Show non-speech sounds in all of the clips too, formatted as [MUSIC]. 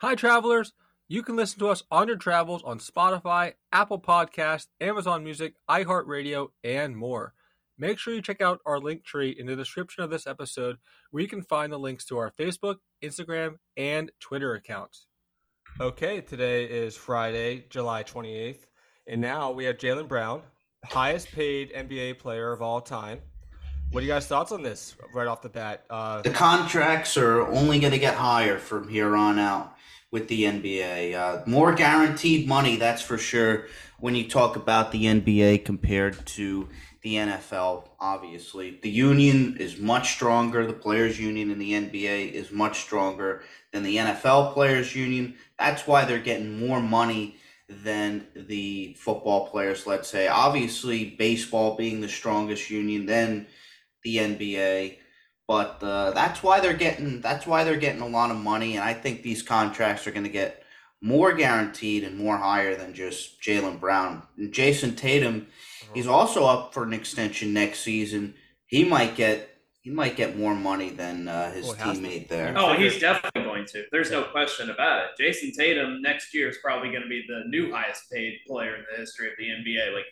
Hi, travelers. You can listen to us on your travels on Spotify, Apple Podcast, Amazon Music, iHeartRadio, and more. Make sure you check out our LinkTree in the description of this episode where you can find the links to our Facebook, Instagram, and Twitter accounts. Okay, today is Friday, July 28th, and now we have Jaylen Brown, highest paid NBA player of all time. What are you guys' thoughts on this right off the bat? Uh, the contracts are only going to get higher from here on out with the NBA. Uh, more guaranteed money, that's for sure. When you talk about the NBA compared to the NFL, obviously, the union is much stronger. The players' union in the NBA is much stronger than the NFL players' union. That's why they're getting more money than the football players. Let's say, obviously, baseball being the strongest union, then the NBA. But uh, that's why they're getting that's why they're getting a lot of money, and I think these contracts are going to get more guaranteed and more higher than just Jaylen Brown. And Jayson Tatum, uh-huh. he's also up for an extension next season. He might get he might get more money than uh, his teammate there. Oh, he's definitely going to. There's no question about it. Jayson Tatum next year is probably going to be the new highest paid player in the history of the NBA. Like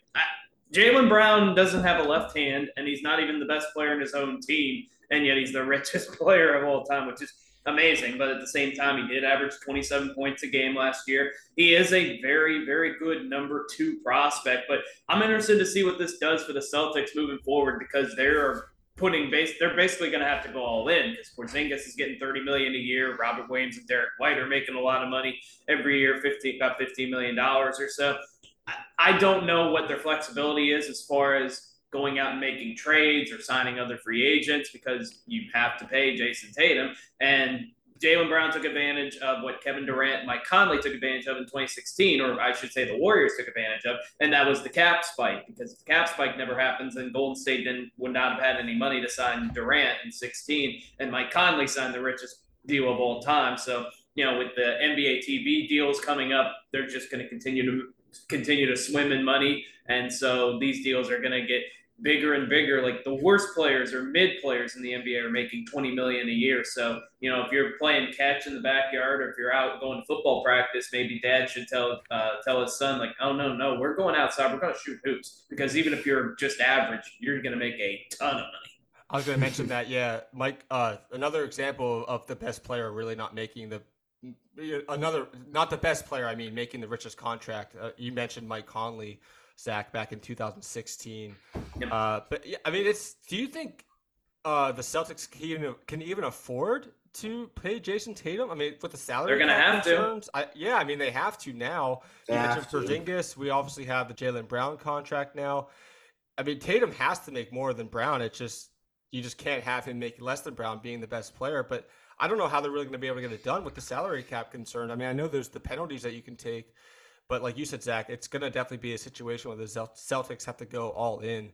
I, Jaylen Brown doesn't have a left hand, and he's not even the best player in his own team, and yet he's the [LAUGHS] richest player of all time, which is amazing. But at the same time, he did average 27 points a game last year. He is a very, very good number two prospect. But I'm interested to see what this does for the Celtics moving forward because they're putting base. They're basically going to have to go all in because Porzingis is getting 30 million a year. Robert Williams and Derek White are making a lot of money every year, 50 about 15 million dollars or so. I don't know what their flexibility is as far as going out and making trades or signing other free agents because you have to pay Jayson Tatum. And Jaylen Brown took advantage of what Kevin Durant and Mike Conley took advantage of in 2016, or I should say the Warriors took advantage of, and that was the cap spike. Because if the cap spike never happens, then Golden State then would not have had any money to sign Durant in 16, and Mike Conley signed the richest deal of all time. So, you know, with the NBA TV deals coming up, they're just going to continue to continue to swim in money. And so these deals are going to get bigger and bigger. Like the worst players or mid players in the NBA are making 20 million a year. So, you know, if you're playing catch in the backyard or if you're out going to football practice, maybe dad should tell, uh, tell his son like, oh no, no, we're going outside. We're going to shoot hoops because even if you're just average, you're going to make a ton of money. I was going to mention that. Yeah. Mike, uh, another example of the best player really not making the another not the best player. I mean, making the richest contract. Uh, you mentioned Mike Conley, Zach, back in 2016. Uh, but I mean, it's. Do you think uh, the Celtics can even, can even afford to pay Jason Tatum? I mean, with the salary, they're going to have concerns, to. I, yeah, I mean, they have to now. They you mentioned Porzingis. We obviously have the Jaylen Brown contract now. I mean, Tatum has to make more than Brown. It's just you just can't have him make less than Brown being the best player, but I don't know how they're really going to be able to get it done with the salary cap concern. I mean, I know there's the penalties that you can take, but like you said, Zach, it's going to definitely be a situation where the Celtics have to go all in.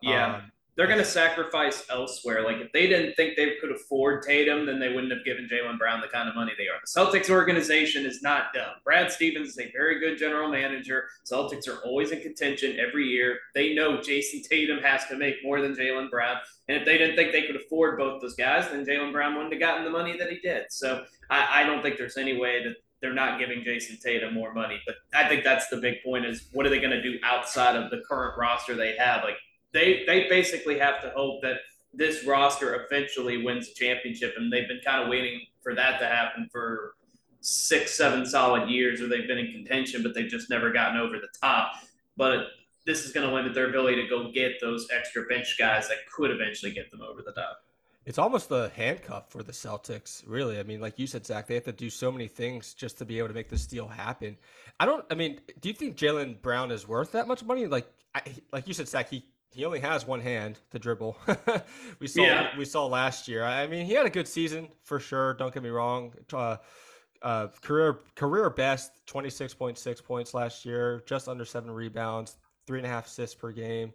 Yeah. Um, they're going to sacrifice elsewhere. Like if they didn't think they could afford Tatum, then they wouldn't have given Jaylen Brown the kind of money they are. The Celtics organization is not dumb. Brad Stevens is a very good general manager. Celtics are always in contention every year. They know Jayson Tatum has to make more than Jaylen Brown. And if they didn't think they could afford both those guys, then Jaylen Brown wouldn't have gotten the money that he did. So I, I don't think there's any way that they're not giving Jayson Tatum more money. But I think that's the big point is what are they going to do outside of the current roster they have? Like they they basically have to hope that this roster eventually wins a championship, and they've been kind of waiting for that to happen for six, seven solid years, or they've been in contention, but they've just never gotten over the top. But this is going to limit their ability to go get those extra bench guys that could eventually get them over the top. It's almost the handcuff for the Celtics, really. I mean, like you said, Zach, they have to do so many things just to be able to make this deal happen. I don't. I mean, do you think Jaylen Brown is worth that much money? Like, I, like you said, Zach, he he only has one hand to dribble. [LAUGHS] we saw yeah. we saw last year. I mean, he had a good season for sure. Don't get me wrong. Uh, uh, career career best, twenty six point six points last year, just under seven rebounds, three and a half assists per game.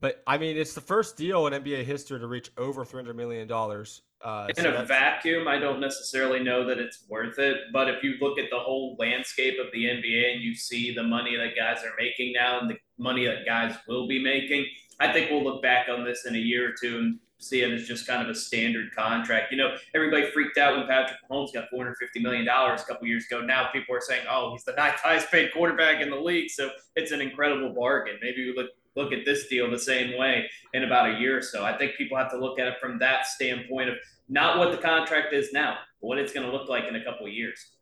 But I mean, it's the first deal in NBA history to reach over three hundred million dollars. Uh, in so a vacuum, I don't necessarily know that it's worth it. But if you look at the whole landscape of the NBA and you see the money that guys are making now and the money that guys will be making, I think we'll look back on this in a year or two and see it as just kind of a standard contract. You know, everybody freaked out when Patrick Mahomes got $450 million a couple years ago. Now people are saying, oh, he's the ninth highest paid quarterback in the league. So it's an incredible bargain. Maybe we look look at this deal the same way in about a year or so. I think people have to look at it from that standpoint of not what the contract is now, but what it's going to look like in a couple years.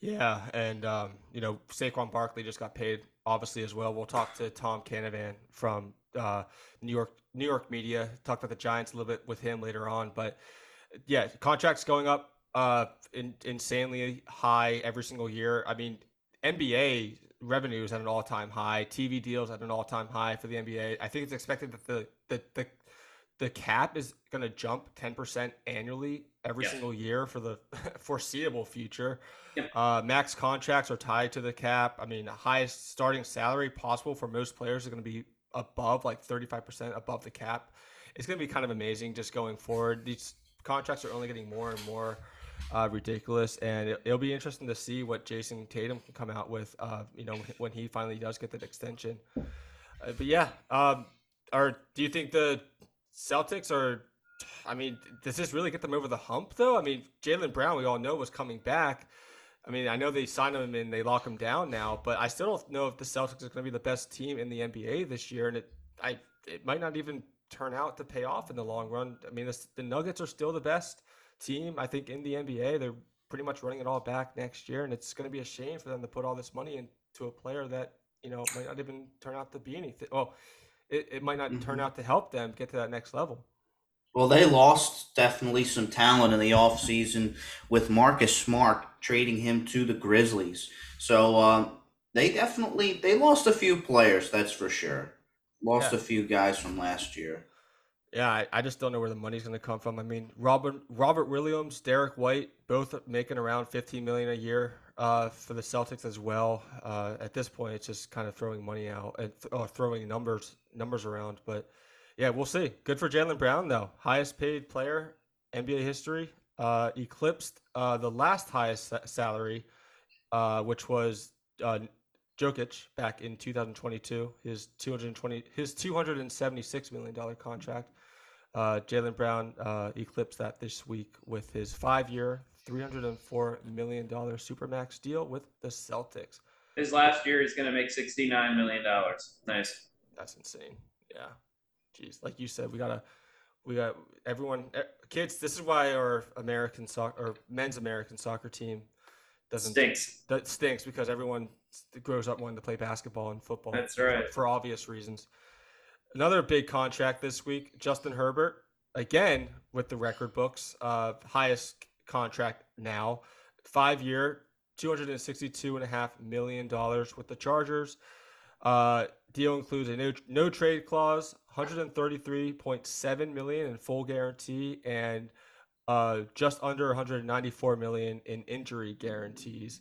Yeah, and um, you know Saquon Barkley just got paid, obviously as well. We'll talk to Tom Canavan from uh, New York New York media. Talk about the Giants a little bit with him later on, but yeah, contracts going up uh, in, insanely high every single year. I mean, NBA revenues at an all time high, TV deals at an all time high for the NBA. I think it's expected that the the the, the cap is going to jump ten percent annually every yes. single year for the [LAUGHS] foreseeable future. Yep. Uh, max contracts are tied to the cap. I mean, the highest starting salary possible for most players is going to be above like 35% above the cap. It's going to be kind of amazing just going forward. These contracts are only getting more and more uh, ridiculous, and it, will be interesting to see what Jayson Tatum can come out with. Uh, you know, when he finally does get that extension. Uh, but yeah, um, or do you think the Celtics are? I mean, does this really get them over the hump though? I mean, Jaylen Brown, we all know was coming back. I mean, I know they signed him and they lock him down now, but I still don't know if the Celtics are going to be the best team in the NBA this year, and it I it might not even turn out to pay off in the long run. I mean, the, the Nuggets are still the best team I think in the NBA. They're pretty much running it all back next year, and it's going to be a shame for them to put all this money into a player that you know might not even turn out to be anything. Well, it, it might not mm-hmm. turn out to help them get to that next level. Well, they lost definitely some talent in the offseason with Marcus Smart trading him to the Grizzlies. So um, they definitely they lost a few players, that's for sure. Lost yeah. a few guys from last year. Yeah, I, I just don't know where the money's going to come from. I mean, Robert Robert Williams, Derek White, both making around 15 million a year uh, for the Celtics as well. Uh, at this point, it's just kind of throwing money out and th- throwing numbers numbers around. But yeah, we'll see. Good for Jaylen Brown though, highest paid player NBA history, uh, eclipsed uh, the last highest salary, uh, which was Jokic back in 2022. His 220 his 276 million dollar contract. Uh, Jaylen Brown uh, eclipsed that this week with his five-year, 304 million dollar supermax deal with the Celtics. His last year, he's going to make 69 million dollars. Nice. That's insane. Yeah. Jeez, like you said, we gotta, we got everyone, eh, kids. This is why our American soccer or men's American soccer team doesn't stinks. That stinks because everyone grows up wanting to play basketball and football. That's right. For, for obvious reasons. Another big contract this week, Justin Herbert, again with the record books, uh, highest contract now, five year, $262.5 million with the Chargers. Uh, deal includes a no, no trade clause, 133.7 million in full guarantee, and uh, just under 194 million in injury guarantees.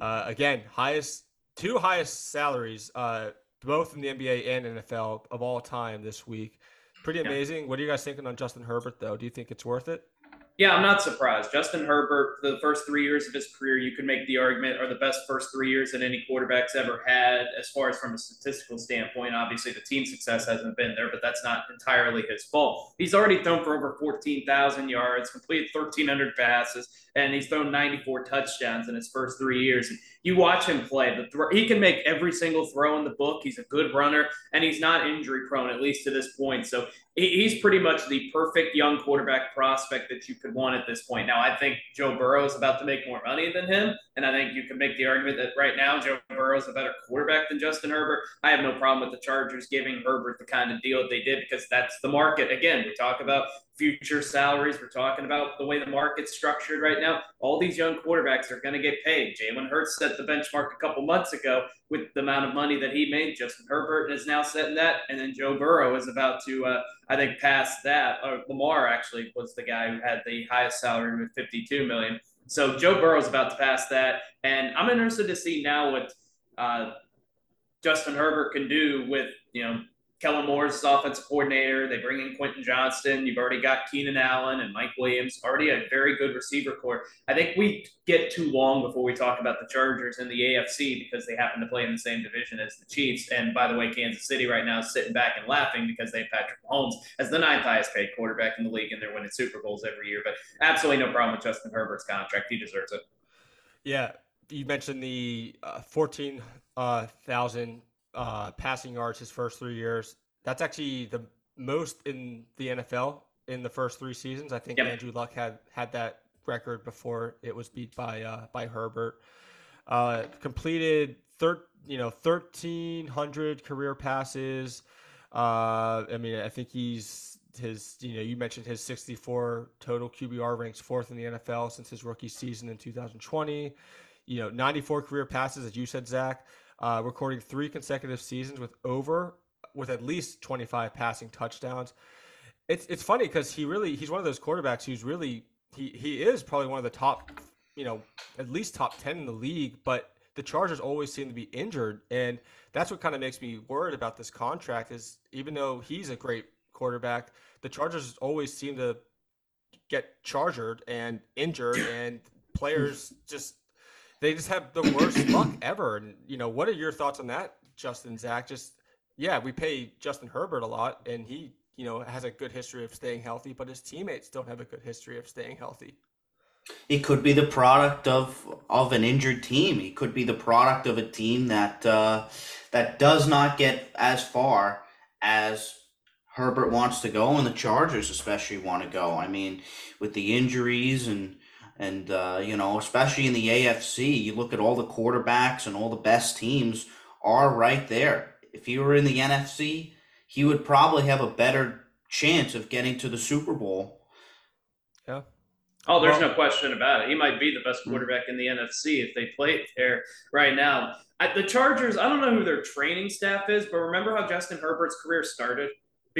Uh, again, highest two highest salaries, uh, both in the NBA and NFL of all time this week. Pretty amazing. Yeah. What are you guys thinking on Justin Herbert, though? Do you think it's worth it? Yeah, I'm not surprised. Justin Herbert, the first three years of his career, you could make the argument are the best first three years that any quarterback's ever had, as far as from a statistical standpoint. Obviously, the team success hasn't been there, but that's not entirely his fault. He's already thrown for over 14,000 yards, completed 1,300 passes, and he's thrown 94 touchdowns in his first three years. You watch him play; the th- he can make every single throw in the book. He's a good runner, and he's not injury prone at least to this point. So he's pretty much the perfect young quarterback prospect that you could want at this point. Now, I think Joe Burrow is about to make more money than him, and I think you can make the argument that right now Joe Burrow is a better quarterback than Justin Herbert. I have no problem with the Chargers giving Herbert the kind of deal that they did because that's the market. Again, we talk about future salaries. We're talking about the way the market's structured right now. All these young quarterbacks are going to get paid. Jalen Hurts set the benchmark a couple months ago with the amount of money that he made. Justin Herbert is now setting that, and then Joe Burrow is about to, uh, I think, pass that. Or Lamar actually was the guy who had the highest salary with 52 million. So Joe Burrow is about to pass that, and I'm interested to see now what uh, Justin Herbert can do with you know Kellen Moore Moore's offensive coordinator. They bring in Quentin Johnston. You've already got Keenan Allen and Mike Williams. Already a very good receiver core. I think we get too long before we talk about the Chargers and the AFC because they happen to play in the same division as the Chiefs. And by the way, Kansas City right now is sitting back and laughing because they have Patrick Mahomes as the ninth highest paid quarterback in the league and they're winning Super Bowls every year. But absolutely no problem with Justin Herbert's contract. He deserves it. Yeah, you mentioned the uh, 14,000 uh, uh, passing yards his first three years. That's actually the most in the NFL in the first three seasons. I think yep. Andrew Luck had had that record before it was beat by uh, by Herbert. Uh, completed thir- you know 1,300 career passes. Uh, I mean, I think he's his you know you mentioned his 64 total QBR ranks fourth in the NFL since his rookie season in 2020 you know, 94 career passes, as you said, Zach, uh, recording three consecutive seasons with over, with at least 25 passing touchdowns. It's it's funny because he really he's one of those quarterbacks who's really he he is probably one of the top, you know, at least top 10 in the league, but the Chargers always seem to be injured, and that's what kind of makes me worried about this contract. Is even though he's a great quarterback, the Chargers always seem to get charged and injured, [CLEARS THROAT] and players just they just have the worst [CLEARS THROAT] luck ever. And you know, what are your thoughts on that, Justin Zach? Just yeah, we pay Justin Herbert a lot, and he you know has a good history of staying healthy, but his teammates don't have a good history of staying healthy. It could be the product of of an injured team. It could be the product of a team that uh, that does not get as far as Herbert wants to go, and the Chargers especially want to go. I mean, with the injuries and and, uh, you know, especially in the AFC, you look at all the quarterbacks and all the best teams are right there. If he were in the NFC, he would probably have a better chance of getting to the Super Bowl. Yeah. Oh, there's well, no question about it. He might be the best hmm. quarterback in the NFC if they play it there right now. At the Chargers, I don't know who their training staff is, but remember how Justin Herbert's career started?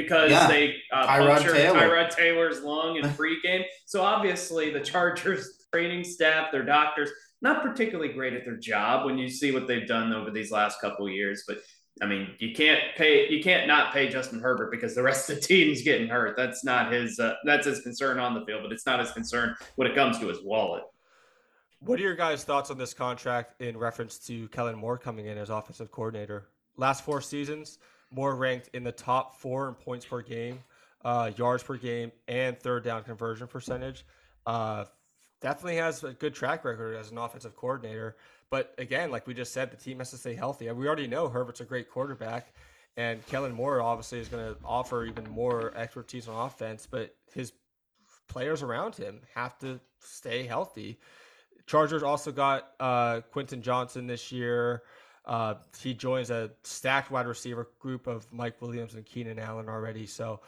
Because yeah. they uh, punctured Taylor. Tyrod Taylor's lung in [LAUGHS] pregame. so obviously, the Chargers training staff, their doctors, not particularly great at their job when you see what they've done over these last couple years. But I mean, you can't pay, you can't not pay Justin Herbert because the rest of the team's getting hurt. That's not his, uh, that's his concern on the field, but it's not his concern when it comes to his wallet. What are your guys' thoughts on this contract in reference to Kellen Moore coming in as offensive coordinator? Last four seasons, Moore ranked in the top four in points per game, uh, yards per game, and third down conversion percentage. Uh, definitely has a good track record as an offensive coordinator. But again, like we just said, the team has to stay healthy. We already know Herbert's a great quarterback, and Kellen Moore obviously is going to offer even more expertise on offense. But his players around him have to stay healthy. Chargers also got uh, Quentin Johnston this year. Uh, he joins a stacked wide receiver group of Mike Williams and Keenan Allen already. So,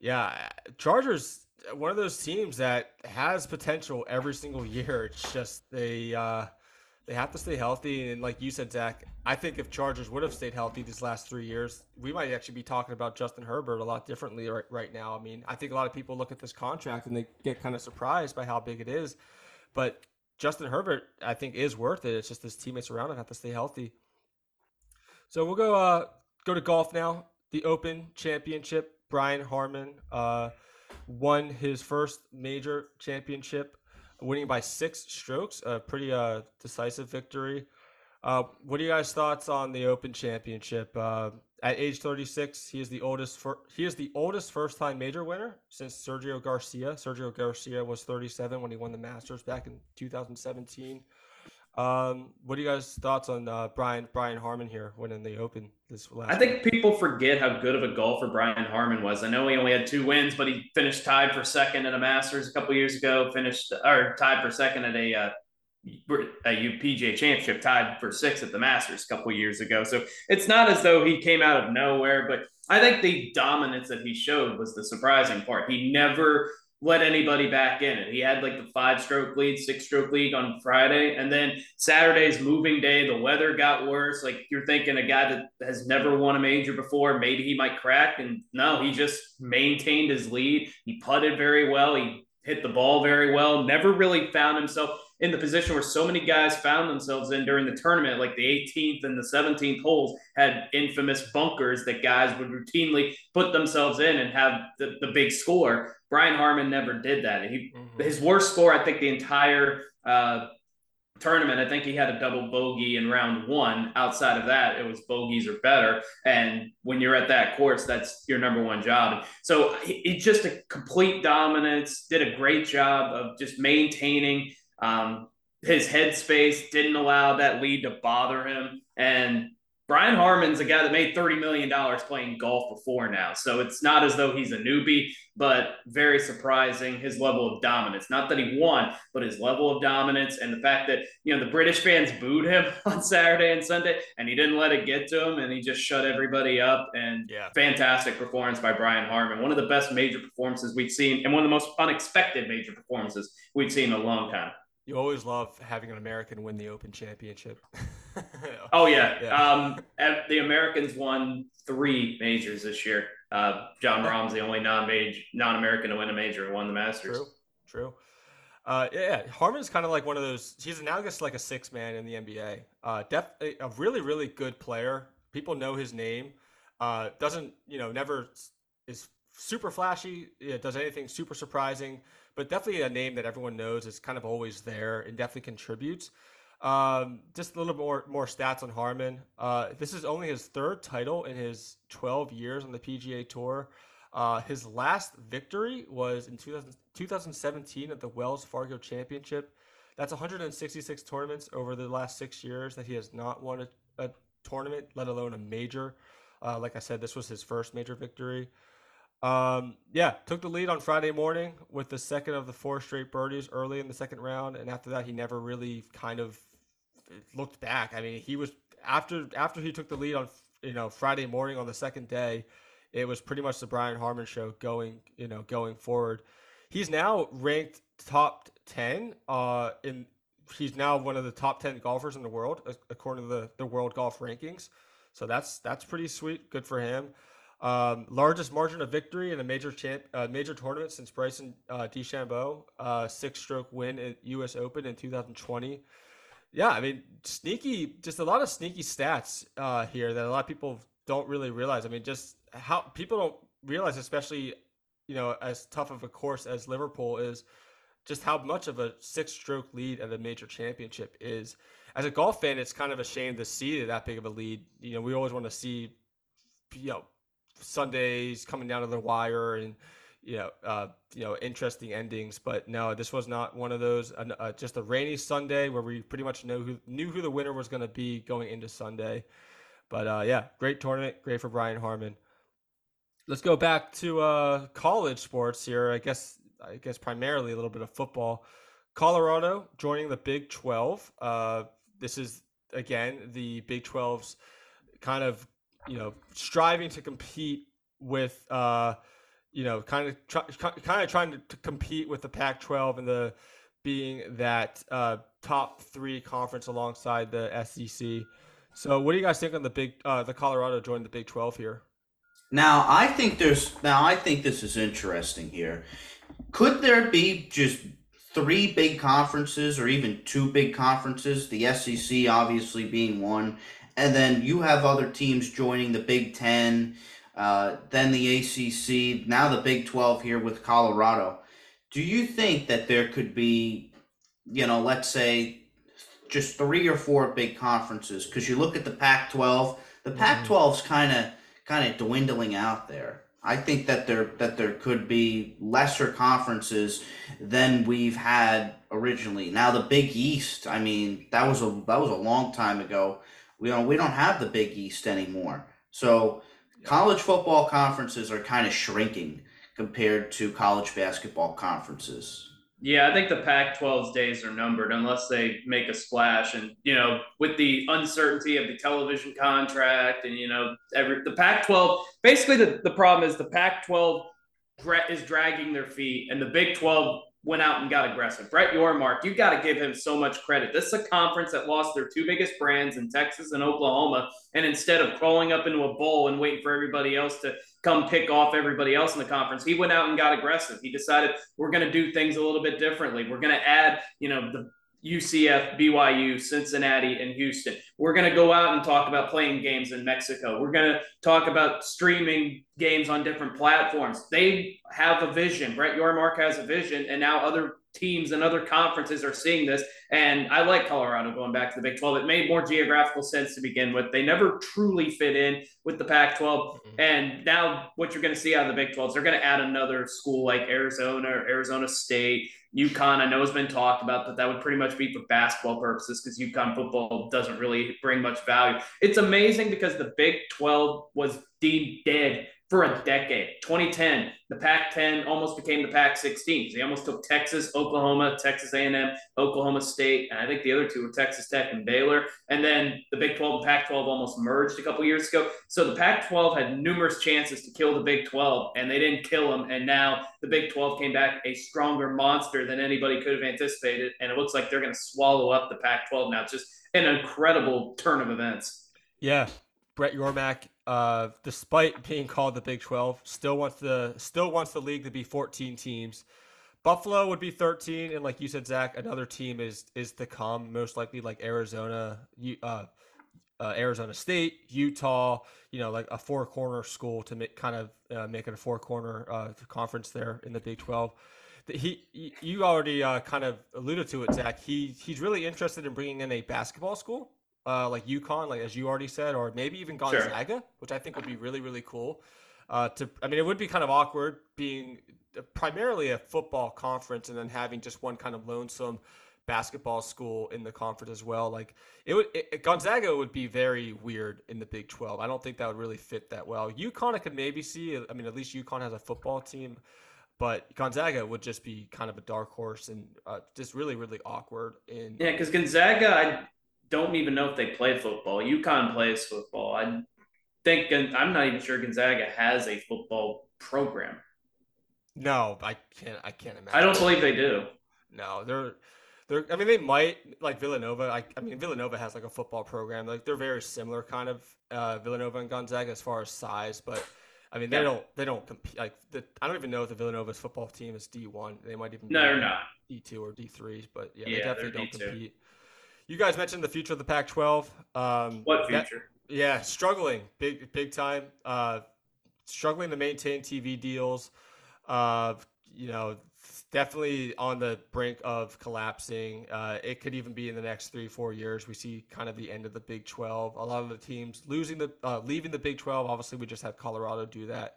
yeah, Chargers one of those teams that has potential every single year. It's just they uh, they have to stay healthy, and like you said, Zach, I think if Chargers would have stayed healthy these last three years, we might actually be talking about Justin Herbert a lot differently right, right now. I mean, I think a lot of people look at this contract and they get kind of surprised by how big it is, but Justin Herbert, I think, is worth it. It's just his teammates around him have to stay healthy. So we'll go uh, go to golf now. The Open Championship. Brian Harman. Uh, won his first major championship, winning by six strokes. A pretty uh, decisive victory. Uh, what are you guys' thoughts on the Open Championship? Uh, at age 36, he is the oldest. He is the oldest first-time major winner since Sergio Garcia. Sergio Garcia was 37 when he won the Masters back in 2017. Um, what are you guys' thoughts on uh, Brian Brian Harman here winning the Open this last? I think people forget how good of a golfer Brian Harman was. I know he only had two wins, but he finished tied for second at a Masters a couple years ago. Finished or tied for second at a uh, a UPGA Championship, tied for sixth at the Masters a couple years ago. So it's not as though he came out of nowhere, but I think the dominance that he showed was the surprising part. He never let anybody back in it. He had like the five stroke lead, six stroke lead on Friday. And then Saturday's moving day, the weather got worse. Like you're thinking a guy that has never won a major before, maybe he might crack. And no, he just maintained his lead. He putted very well. He hit the ball very well, never really found himself in the position where so many guys found themselves in during the tournament, like the 18th and the 17th holes had infamous bunkers that guys would routinely put themselves in and have the, the big score. Brian Harman never did that. He mm-hmm. his worst score, I think, the entire uh, tournament. I think he had a double bogey in round one. Outside of that, it was bogeys or better. And when you're at that course, that's your number one job. So he's just a complete dominance. Did a great job of just maintaining um, his headspace. Didn't allow that lead to bother him. And Brian Harman's a guy that made $30 million playing golf before now. So it's not as though he's a newbie, but very surprising his level of dominance. Not that he won, but his level of dominance and the fact that, you know, the British fans booed him [LAUGHS] on Saturday and Sunday and he didn't let it get to him and he just shut everybody up. And yeah. fantastic performance by Brian Harman. One of the best major performances we've seen and one of the most unexpected major performances we've seen in a long time. You always love having an American win the Open Championship. [LAUGHS] oh yeah, yeah. Um, the Americans won three majors this year. Uh, Jon Rahm's the only non-major, non-American to win a major and won the Masters. True, true. Uh, yeah, Harman's kind of like one of those. He's analogous to like a six man in the NBA. Uh, def, a really, really good player. People know his name. Uh, doesn't you know? Never is super flashy. Yeah, does anything super surprising but definitely a name that everyone knows is kind of always there and definitely contributes. Um, just a little more more stats on Harman. Uh, this is only his third title in his 12 years on the PGA Tour. Uh, his last victory was in 2000, 2017 at the Wells Fargo Championship. That's 166 tournaments over the last six years that he has not won a, a tournament, let alone a major. Uh, like I said, this was his first major victory. Um, yeah, took the lead on Friday morning with the second of the four straight birdies early in the second round, and after that, he never really kind of looked back. I mean, he was after after he took the lead on you know Friday morning on the second day, it was pretty much the Brian Harman show going you know going forward. He's now ranked top ten uh, in. He's now one of the top ten golfers in the world according to the, the world golf rankings. So that's that's pretty sweet. Good for him. Um, largest margin of victory in a major champ, uh, major tournament since Bryson uh, DeChambeau, uh, six-stroke win at U.S. Open in 2020. Yeah, I mean, sneaky, just a lot of sneaky stats uh, here that a lot of people don't really realize. I mean, just how people don't realize, especially you know, as tough of a course as Liverpool is, just how much of a six-stroke lead at a major championship is. As a golf fan, it's kind of a shame to see that big of a lead. You know, we always want to see, you know, Sundays coming down to the wire and you know uh, you know interesting endings. But no, this was not one of those. Uh, just a rainy Sunday where we pretty much know who knew who the winner was going to be going into Sunday. But uh, yeah, great tournament, great for Brian Harman. Let's go back to uh, college sports here. I guess I guess primarily a little bit of football. Colorado joining the Big Twelve. Uh, this is again the Big 12's kind of you know, striving to compete with, uh, you know, kind of try, kind of trying to, to, compete with the Pac-12 and the being that uh, top three conference alongside the SEC. So, what do you guys think on the big, uh, the Colorado joining the Big 12 here? Now, I think there's now I think this is interesting here. Could there be just three big conferences or even two big conferences? The SEC obviously being one, and then you have other teams joining the Big Ten, uh, then the ACC, now the Big Twelve here with Colorado. Do you think that there could be, you know, let's say, just three or four big conferences? Because you look at the Pac-12, the mm-hmm. Pac-12's kind of kind of dwindling out there. I think that there that there could be lesser conferences than we've had originally. Now the Big East, I mean, that was a that was a long time ago. We don't we don't have the Big East anymore. So college football conferences are kind of shrinking compared to college basketball conferences. Yeah, I think the Pac 12's days are numbered unless they make a splash. And, you know, with the uncertainty of the television contract and, you know, every the Pac 12, basically the, the problem is the Pac 12 is dragging their feet and the Big 12 went out and got aggressive. Brett Yormark, you got to give him so much credit. This is a conference that lost their two biggest brands in Texas and Oklahoma. And instead of crawling up into a bowl and waiting for everybody else to come pick off everybody else in the conference, he went out and got aggressive. He decided we're going to do things a little bit differently. We're going to add, you know, the UCF, BYU, Cincinnati, and Houston. We're going to go out and talk about playing games in Mexico. We're going to talk about streaming games on different platforms. They have a vision. Brett Yormark has a vision, and now other teams and other conferences are seeing this. And I like Colorado going back to the Big 12. It made more geographical sense to begin with. They never truly fit in with the Pac 12. Mm-hmm. And now what you're going to see out of the Big 12 is they're going to add another school like Arizona or Arizona State. UConn, I know has been talked about, but that would pretty much be for basketball purposes because UConn football doesn't really bring much value. It's amazing because the Big 12 was deemed dead for a decade. 2010, the Pac-10 almost became the Pac-16. They almost took Texas, Oklahoma, Texas A&M, Oklahoma State, and I think the other two were Texas Tech and Baylor. And then the Big 12 and Pac-12 almost merged a couple years ago. So the Pac-12 had numerous chances to kill the Big 12, and they didn't kill them. And now the Big 12 came back a stronger monster than anybody could have anticipated, and it looks like they're going to swallow up the Pac-12 now. It's just an incredible turn of events. Yeah, Brett Yormark, uh, despite being called the Big 12, still wants the still wants the league to be 14 teams. Buffalo would be 13, and like you said, Zach, another team is is to come, most likely like Arizona, uh, uh, Arizona State, Utah. You know, like a four corner school to make kind of uh, make it a four corner uh, conference there in the Big 12. He, you already uh, kind of alluded to it, Zach. He he's really interested in bringing in a basketball school uh, like UConn, like as you already said, or maybe even Gonzaga, sure. which I think would be really really cool. Uh, to I mean, it would be kind of awkward being primarily a football conference and then having just one kind of lonesome basketball school in the conference as well. Like it would, it, Gonzaga would be very weird in the Big Twelve. I don't think that would really fit that well. UConn, I could maybe see. I mean, at least UConn has a football team. But Gonzaga would just be kind of a dark horse and uh, just really, really awkward. In yeah, because Gonzaga, I don't even know if they play football. UConn plays football. I think I'm not even sure Gonzaga has a football program. No, I can't. I can't imagine. I don't believe they do. No, they're they're. I mean, they might like Villanova. I, I mean, Villanova has like a football program. Like they're very similar, kind of uh, Villanova and Gonzaga as far as size, but. I mean, they yeah. don't they don't compete like the, I don't even know if the Villanova's football team is D one. They might even no, they're not D two or D three, but yeah, yeah they definitely don't D2. compete you guys mentioned the future of the Pac-12. Um, what future? That, yeah, struggling big big time. Uh, struggling to maintain TV deals. Uh, you know, definitely on the brink of collapsing. Uh, it could even be in the next three, four years. We see kind of the end of the Big 12. A lot of the teams losing the, uh, leaving the Big 12. Obviously, we just had Colorado do that.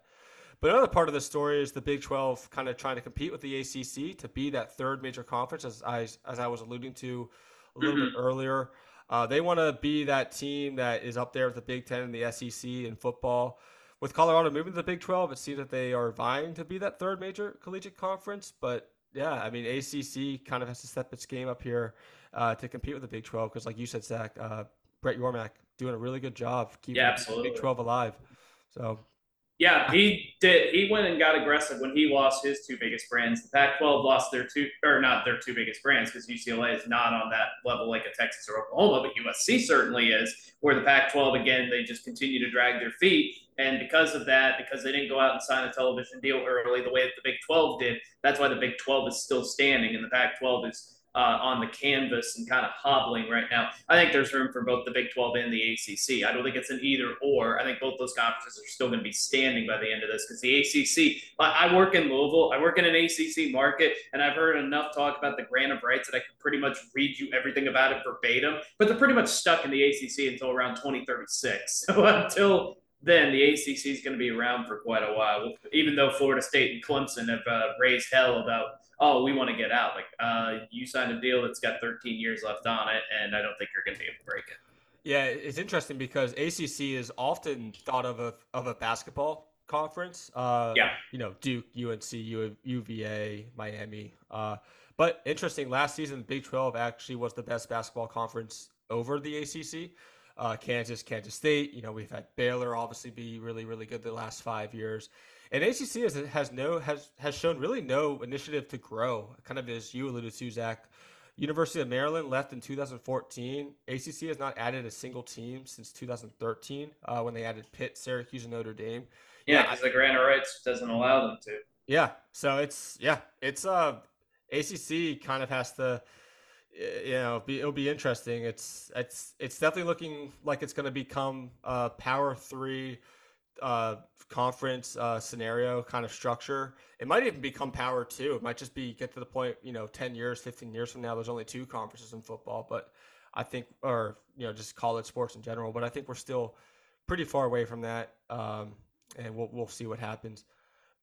But another part of the story is the Big 12 kind of trying to compete with the ACC to be that third major conference, as I, as I was alluding to a little mm-hmm. bit earlier. Uh, they want to be that team that is up there with the Big Ten and the SEC in football. With Colorado moving to the Big 12, it seems that they are vying to be that third major collegiate conference. But yeah, I mean, ACC kind of has to step its game up here uh, to compete with the Big 12 because, like you said, Zach, uh, Brett Yormark doing a really good job keeping yeah, the Big 12 alive. So yeah, he did. He went and got aggressive when he lost his two biggest brands. The Pac-12 lost their two, or not their two biggest brands, because UCLA is not on that level like a Texas or Oklahoma, but USC certainly is. Where the Pac-12 again, they just continue to drag their feet, and because of that, because they didn't go out and sign a television deal early the way that the Big 12 did, that's why the Big 12 is still standing, and the Pac-12 is uh, on the canvas and kind of hobbling right now. I think there's room for both the Big 12 and the ACC. I don't think it's an either or. I think both those conferences are still going to be standing by the end of this because the ACC, I work in Louisville, I work in an ACC market, and I've heard enough talk about the grant of rights that I can pretty much read you everything about it verbatim. But they're pretty much stuck in the ACC until around 2036. [LAUGHS] So until then the ACC is going to be around for quite a while. Even though Florida State and Clemson have uh, raised hell about oh, we want to get out. Like, uh, you signed a deal that's got 13 years left on it, and I don't think you're going to be able to break it. Yeah, it's interesting because ACC is often thought of a, of a basketball conference. Uh, yeah. You know, Duke, UNC, U, UVA, Miami. Uh, but interesting, last season, Big 12 actually was the best basketball conference over the ACC. Uh, Kansas, Kansas State. You know, we've had Baylor obviously be really, really good the last five years. And ACC has, has no has has shown really no initiative to grow. Kind of as you alluded to, Zach. University of Maryland left in 2014. ACC has not added a single team since 2013 uh, when they added Pitt, Syracuse, and Notre Dame. Yeah, because yeah, the grant of rights doesn't allow them to. Yeah, so it's yeah, it's uh, ACC kind of has to you know, be, it'll be interesting. It's it's it's definitely looking like it's going to become a power three uh, conference uh, scenario kind of structure. It might even become power two. It might just be get to the point, you know, ten years, fifteen years from now, there's only two conferences in football. But I think, or you know, just college sports in general. But I think we're still pretty far away from that, um, and we'll we'll see what happens.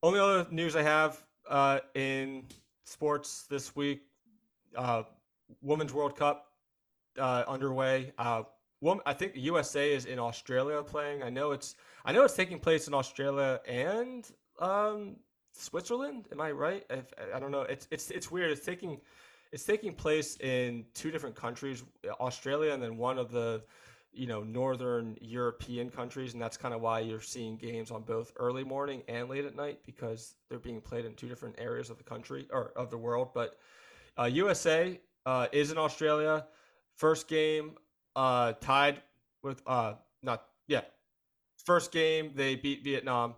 Only other news I have uh, in sports this week. Uh, Women's World Cup uh, underway. Uh, I think USA is in Australia playing. I know it's I know it's taking place in Australia and um, Switzerland. Am I right? I, I don't know. It's it's it's weird. It's taking it's taking place in two different countries, Australia and then one of the you know northern European countries, and that's kind of why you're seeing games on both early morning and late at night because they're being played in two different areas of the country or of the world. But uh, USA uh, is in Australia. First game uh, tied with uh, not yeah. First game they beat Vietnam.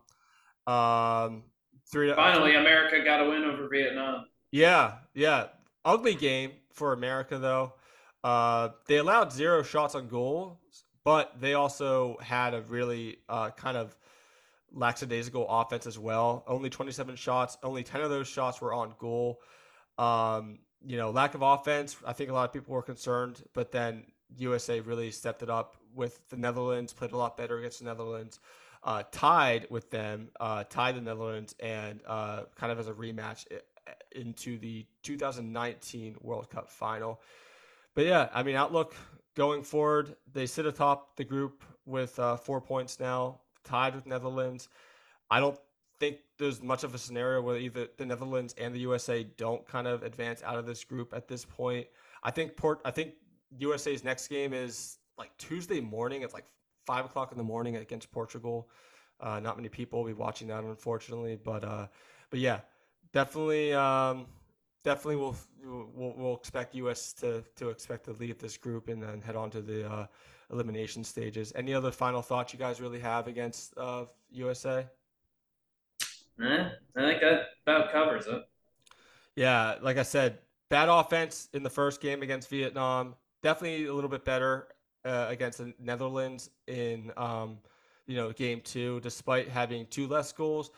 Um, three. To, Finally, America got a win over Vietnam. Yeah, yeah. Ugly game for America though. Uh, they allowed zero shots on goal, but they also had a really uh, kind of lackadaisical offense as well. Only 27 shots. Only 10 of those shots were on goal. Um, you know, lack of offense. I think a lot of people were concerned, but then USA really stepped it up with the Netherlands, played a lot better against the Netherlands, uh, tied with them, uh, tied the Netherlands, and uh, kind of as a rematch into the 2019 World Cup final. But yeah, I mean, outlook going forward, they sit atop the group with uh, four points now, tied with Netherlands. I don't think there's much of a scenario where either the Netherlands and the USA don't kind of advance out of this group at this point. I think Port. I think USA's next game is like Tuesday morning. It's like five o'clock in the morning against Portugal. Uh, not many people will be watching that, unfortunately. But uh, but yeah, definitely, um, definitely, we'll, we'll we'll expect US to to expect to lead this group and then head on to the uh, elimination stages. Any other final thoughts you guys really have against USA? Uh, Eh, I think that about covers it. Yeah, like I said, bad offense in the first game against Vietnam. Definitely a little bit better uh, against the Netherlands in um, you know game two, despite having two less goals.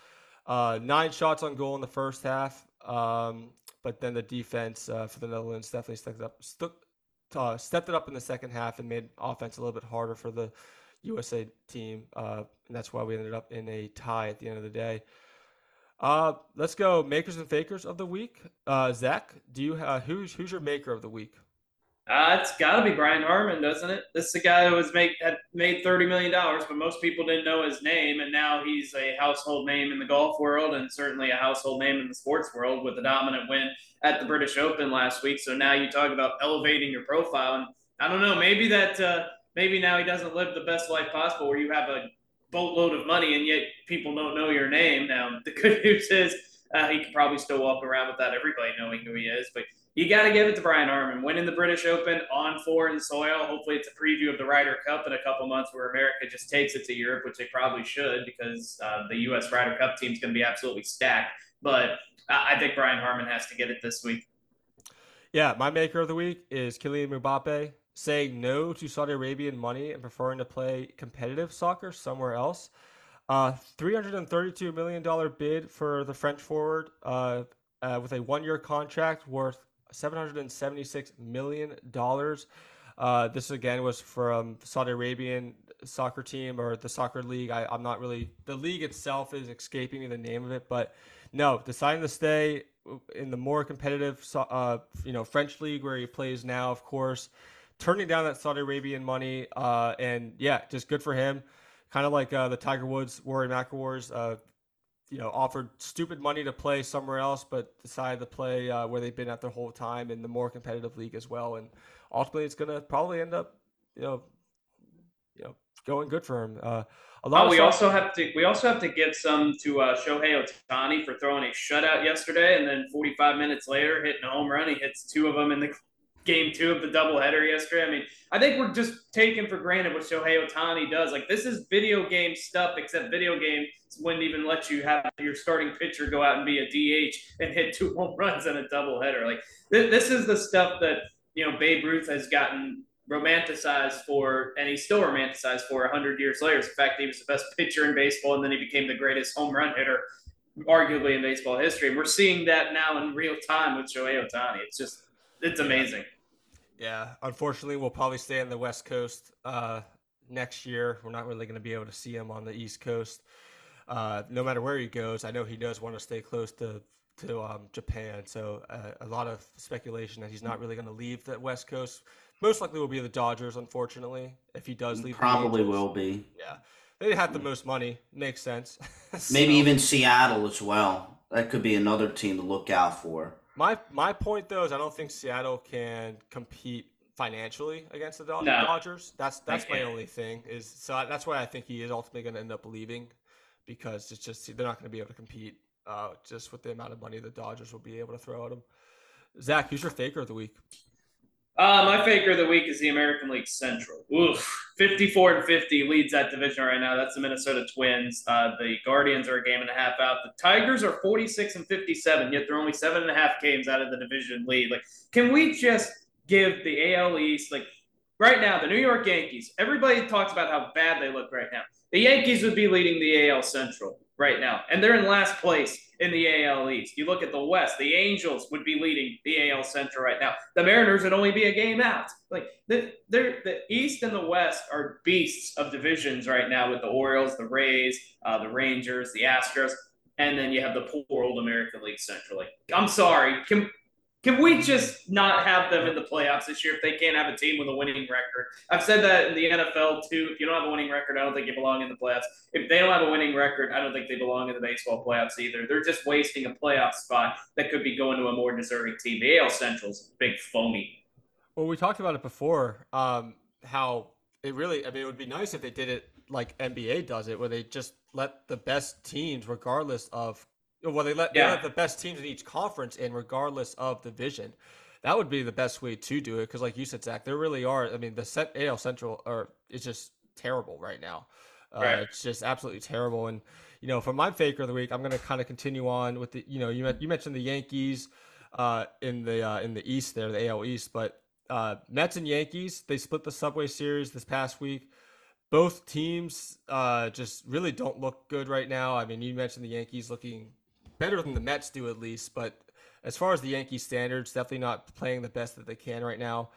Uh, nine shots on goal in the first half, um, but then the defense uh, for the Netherlands definitely stepped up, uh, stepped it up in the second half and made offense a little bit harder for the USA team, uh, and that's why we ended up in a tie at the end of the day. Uh, let's go makers and fakers of the week. Zach, do you who's who's your maker of the week? Uh, it's got to be Brian Harman, doesn't it? This is the guy who was make had made thirty million dollars, but most people didn't know his name, and now he's a household name in the golf world and certainly a household name in the sports world with a dominant win at the British Open last week. So now you talk about elevating your profile, and I don't know, maybe that uh, maybe now he doesn't live the best life possible, where you have a boatload of money and yet people don't know your name. Now, [LAUGHS] the good news is uh, he can probably still walk around without everybody knowing who he is. But you got to give it to Brian Harman. Winning the British Open on foreign soil. Hopefully, it's a preview of the Ryder Cup in a couple months where America just takes it to Europe, which they probably should because uh, the U.S. Ryder Cup team is going to be absolutely stacked. But I think Brian Harman has to get it this week. Yeah, my maker of the week is Kylian Mbappe saying no to Saudi Arabian money and preferring to play competitive soccer somewhere else. Uh, $332 million bid for the French forward uh, uh, with a one year contract worth $776 million. Uh, this again was from Saudi Arabian soccer team or the soccer league. I, am not really, the league itself is escaping me the name of it, but no, deciding to stay in the more competitive, uh, you know, French league where he plays now, of course turning down that Saudi Arabian money. Uh, and yeah, just good for him. Kind of like uh, the Tiger Woods, Rory McIlroy's, uh, you know, offered stupid money to play somewhere else, but decided to play uh, where they've been at their whole time in the more competitive league as well. And ultimately, it's going to probably end up, you know, you know, going good for him. Uh, a lot. Oh, we also have to we also have to give some to uh, Shohei Ohtani for throwing a shutout yesterday, and then 45 minutes later hitting a home run. He hits two of them in the game two of the doubleheader yesterday. I mean, I think we're just taking for granted what Shohei Ohtani does. Like this is video game stuff, except video games wouldn't even let you have your starting pitcher go out and be a DH and hit two home [LAUGHS] runs in a doubleheader. Like th- this is the stuff that you know, Babe Ruth has gotten romanticized for, and he's still romanticized for 100 years later. The fact that he was the best pitcher in baseball and then he became the greatest home run hitter, arguably in baseball history. And we're seeing that now in real time with Shohei Ohtani. It's just, it's amazing. Yeah, unfortunately, we'll probably stay on the West Coast uh, next year. We're not really going to be able to see him on the East Coast. Uh, no matter where he goes, I know he does want to stay close to to um, Japan. So uh, a lot of speculation that he's not really going to leave the West Coast. Most likely will be the Dodgers, unfortunately, if he does leave. Probably will be. Yeah, they have the most money. Makes sense. [LAUGHS] so, Maybe even Seattle as well. That could be another team to look out for. My my point though is I don't think Seattle can compete financially against the No. Dodgers. That's that's my only thing is so I, that's why I think he is ultimately going to end up leaving because it's just they're not going to be able to compete uh, just with the amount of money the Dodgers will be able to throw at him. Zach, who's your faker of the week? Uh, my faker of the week is the American League Central. Oof, 54 and 50 leads that division right now. That's the Minnesota Twins. Uh, the Guardians are a game and a half out. The Tigers are 46 and 57, yet they're only seven and a half games out of the division lead. Like, can we just give the AL East, like, right now, the New York Yankees, everybody talks about how bad they look right now. The Yankees would be leading the AL Central right now, and they're in last place in the AL East. You look at the West, the Angels would be leading the AL Central right now. The Mariners would only be a game out. Like the the East and the West are beasts of divisions right now with the Orioles, the Rays, uh, the Rangers, the Astros, and then you have the poor old American League Central. Like, I'm sorry, can can we just not have them in the playoffs this year if they can't have a team with a winning record? I've said that in the NFL too. If you don't have a winning record, I don't think you belong in the playoffs. If they don't have a winning record, I don't think they belong in the baseball playoffs either. They're just wasting a playoff spot that could be going to a more deserving team. The AL Central's big phony. Well, we talked about it before. Um, how it really, I mean, it would be nice if they did it like NBA does it, where they just let the best teams, regardless of, well, they let, they let the best teams in each conference in, regardless of the division. That would be the best way to do it, because like you said, Zach, there really are. I mean, the set AL Central are is just terrible right now. Uh, Right. It's just absolutely terrible. And you know, for my faker of the week, I'm going to kind of continue on with the. You know, you you mentioned the Yankees uh, in the uh, in the East there, the AL East, but uh, Mets and Yankees they split the Subway Series this past week. Both teams uh, just really don't look good right now. I mean, you mentioned the Yankees looking better than the Mets do at least, but as far as the Yankee standards, definitely not playing the best that they can right now.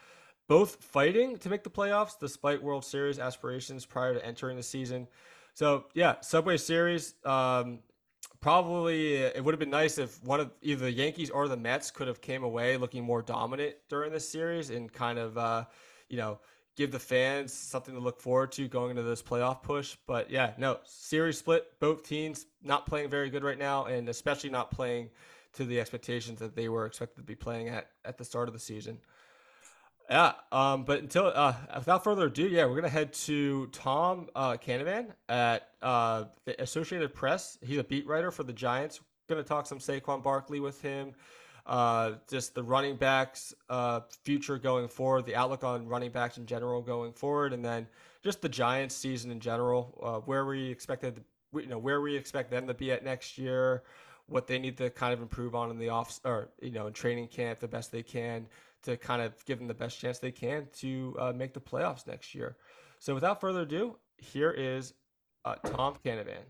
Both fighting to make the playoffs despite World Series aspirations prior to entering the season. So yeah, Subway Series. Um, probably it would have been nice if one of either the Yankees or the Mets could have came away looking more dominant during this series and kind of uh, you know give the fans something to look forward to going into this playoff push. But yeah, no series split. Both teams not playing very good right now, and especially not playing to the expectations that they were expected to be playing at at the start of the season. Yeah, um, but until uh, without further ado, yeah, we're gonna head to Tom uh, Canavan at uh, the Associated Press. He's a beat writer for the Giants. Gonna talk some Saquon Barkley with him. Uh, just the running backs uh, future going forward, the outlook on running backs in general going forward, and then just the Giants season in general, uh, where we expected, you know, where we expect them to be at next year, what they need to kind of improve on in the off or you know in training camp the best they can to kind of give them the best chance they can to uh, make the playoffs next year. So without further ado, here is uh, Tom Canavan.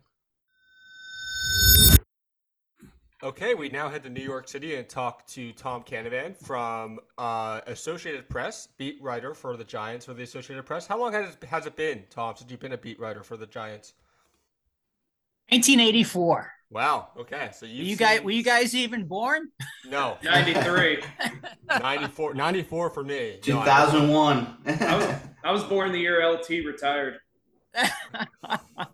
Okay, we now head to New York City and talk to Tom Canavan from uh, Associated Press, beat writer for the Giants for the Associated Press. How long has it, has it been, Tom, since you've been a beat writer for the Giants? 1984. Wow. Okay, so Were you you guys were you guys even born? no 93. [LAUGHS] 94, 94 for me. No, 2001. I was, I was born the year LT retired. [LAUGHS]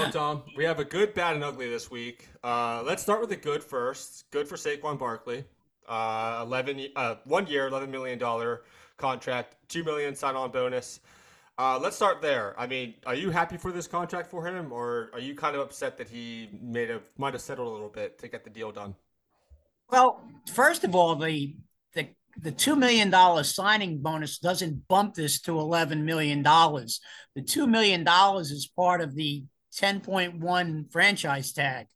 Well, Tom, we have a good, bad, and ugly this week. Uh, let's start with the good first. Good for Saquon Barkley. Uh, eleven, uh, one year, eleven million dollar contract, two million sign-on bonus. Uh, let's start there. I mean, are you happy for this contract for him, or are you kind of upset that he made a might have settled a little bit to get the deal done? well, first of all, the the the two million dollar signing bonus doesn't bump this to eleven million dollars. The two million dollars is part of the ten point one franchise tag.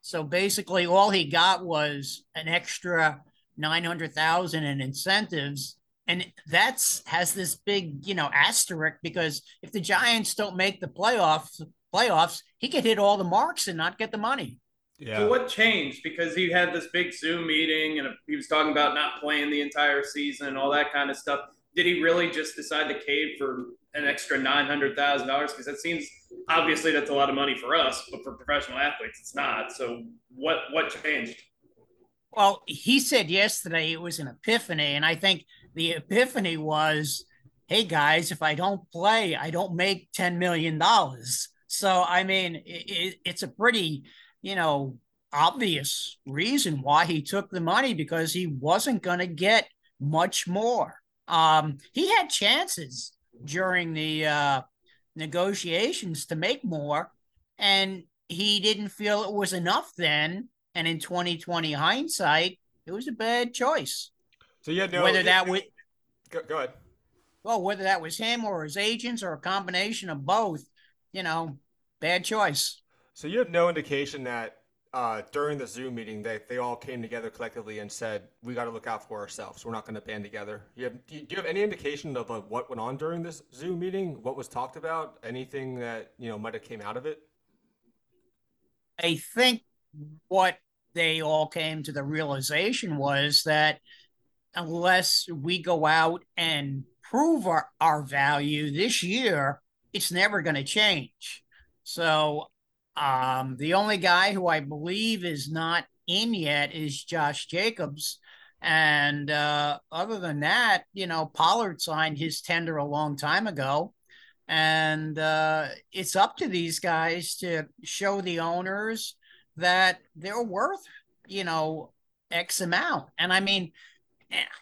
So basically, all he got was an extra nine hundred thousand in incentives, and that's has this big you know asterisk because if the Giants don't make the playoffs, playoffs, he could hit all the marks and not get the money. Yeah. So what changed? Because he had this big Zoom meeting and he was talking about not playing the entire season and all that kind of stuff. Did he really just decide to cave for an extra nine hundred thousand dollars? Because it seems obviously that's a lot of money for us, but for professional athletes, it's not. So what what changed? Well, he said yesterday it was an epiphany, and I think the epiphany was, "Hey guys, if I don't play, I don't make ten million dollars." So I mean, it, it's a pretty, you know, obvious reason why he took the money because he wasn't going to get much more. Um, he had chances during the uh, negotiations to make more, and he didn't feel it was enough then and in 2020 hindsight, it was a bad choice. So you had no whether that was go, go ahead. well, whether that was him or his agents or a combination of both, you know, bad choice. So you have no indication that uh, during the Zoom meeting that they all came together collectively and said we got to look out for ourselves. We're not going to band together. You have, do, you, do you have any indication of what went on during this Zoom meeting? What was talked about? Anything that you know might have came out of it? I think what they all came to the realization was that unless we go out and prove our, our value this year, it's never going to change. So um, the only guy who I believe is not in yet is Josh Jacobs. And uh, other than that, you know, Pollard signed his tender a long time ago. And uh, it's up to these guys to show the owners that they're worth, you know, X amount. And I mean,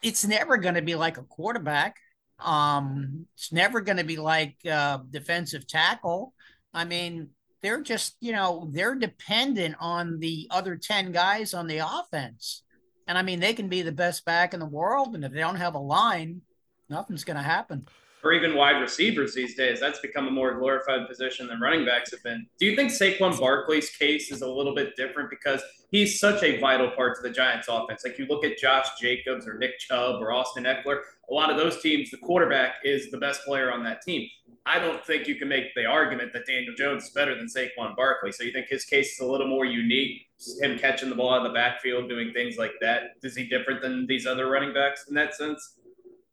it's never going to be like a quarterback. Um, it's never going to be like uh, defensive tackle. I mean, they're just, you know, they're dependent on the other 10 guys on the offense. And I mean, they can be the best back in the world. And if they don't have a line, nothing's going to happen or even wide receivers these days. That's become a more glorified position than running backs have been. Do you think Saquon Barkley's case is a little bit different because he's such a vital part to the Giants offense? Like you look at Josh Jacobs or Nick Chubb or Austin Ekeler, a lot of those teams, the quarterback is the best player on that team. I don't think you can make the argument that Daniel Jones is better than Saquon Barkley. So you think his case is a little more unique, him catching the ball out of the backfield, doing things like that. Is he different than these other running backs in that sense?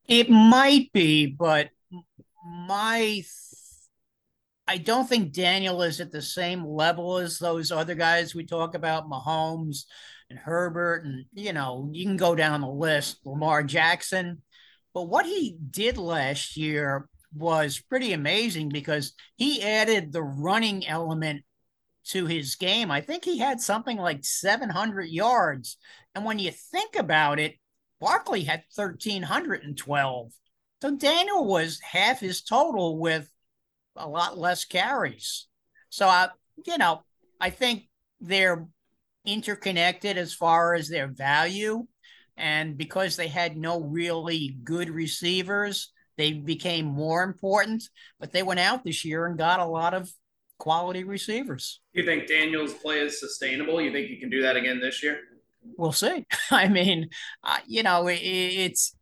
It might be, but my I don't think Daniel is at the same level as those other guys we talk about, Mahomes and Herbert, and you know, you can go down the list, Lamar Jackson. But what he did last year was pretty amazing because he added the running element to his game. I think he had something like 700 yards. And when you think about it, Barkley had 1,312. So Daniel was half his total with a lot less carries. So I, you know, I think they're interconnected as far as their value. And because they had no really good receivers, they became more important. But they went out this year and got a lot of quality receivers. You think Daniel's play is sustainable? You think he can do that again this year? We'll see. [LAUGHS] I mean, uh, you know, it, it's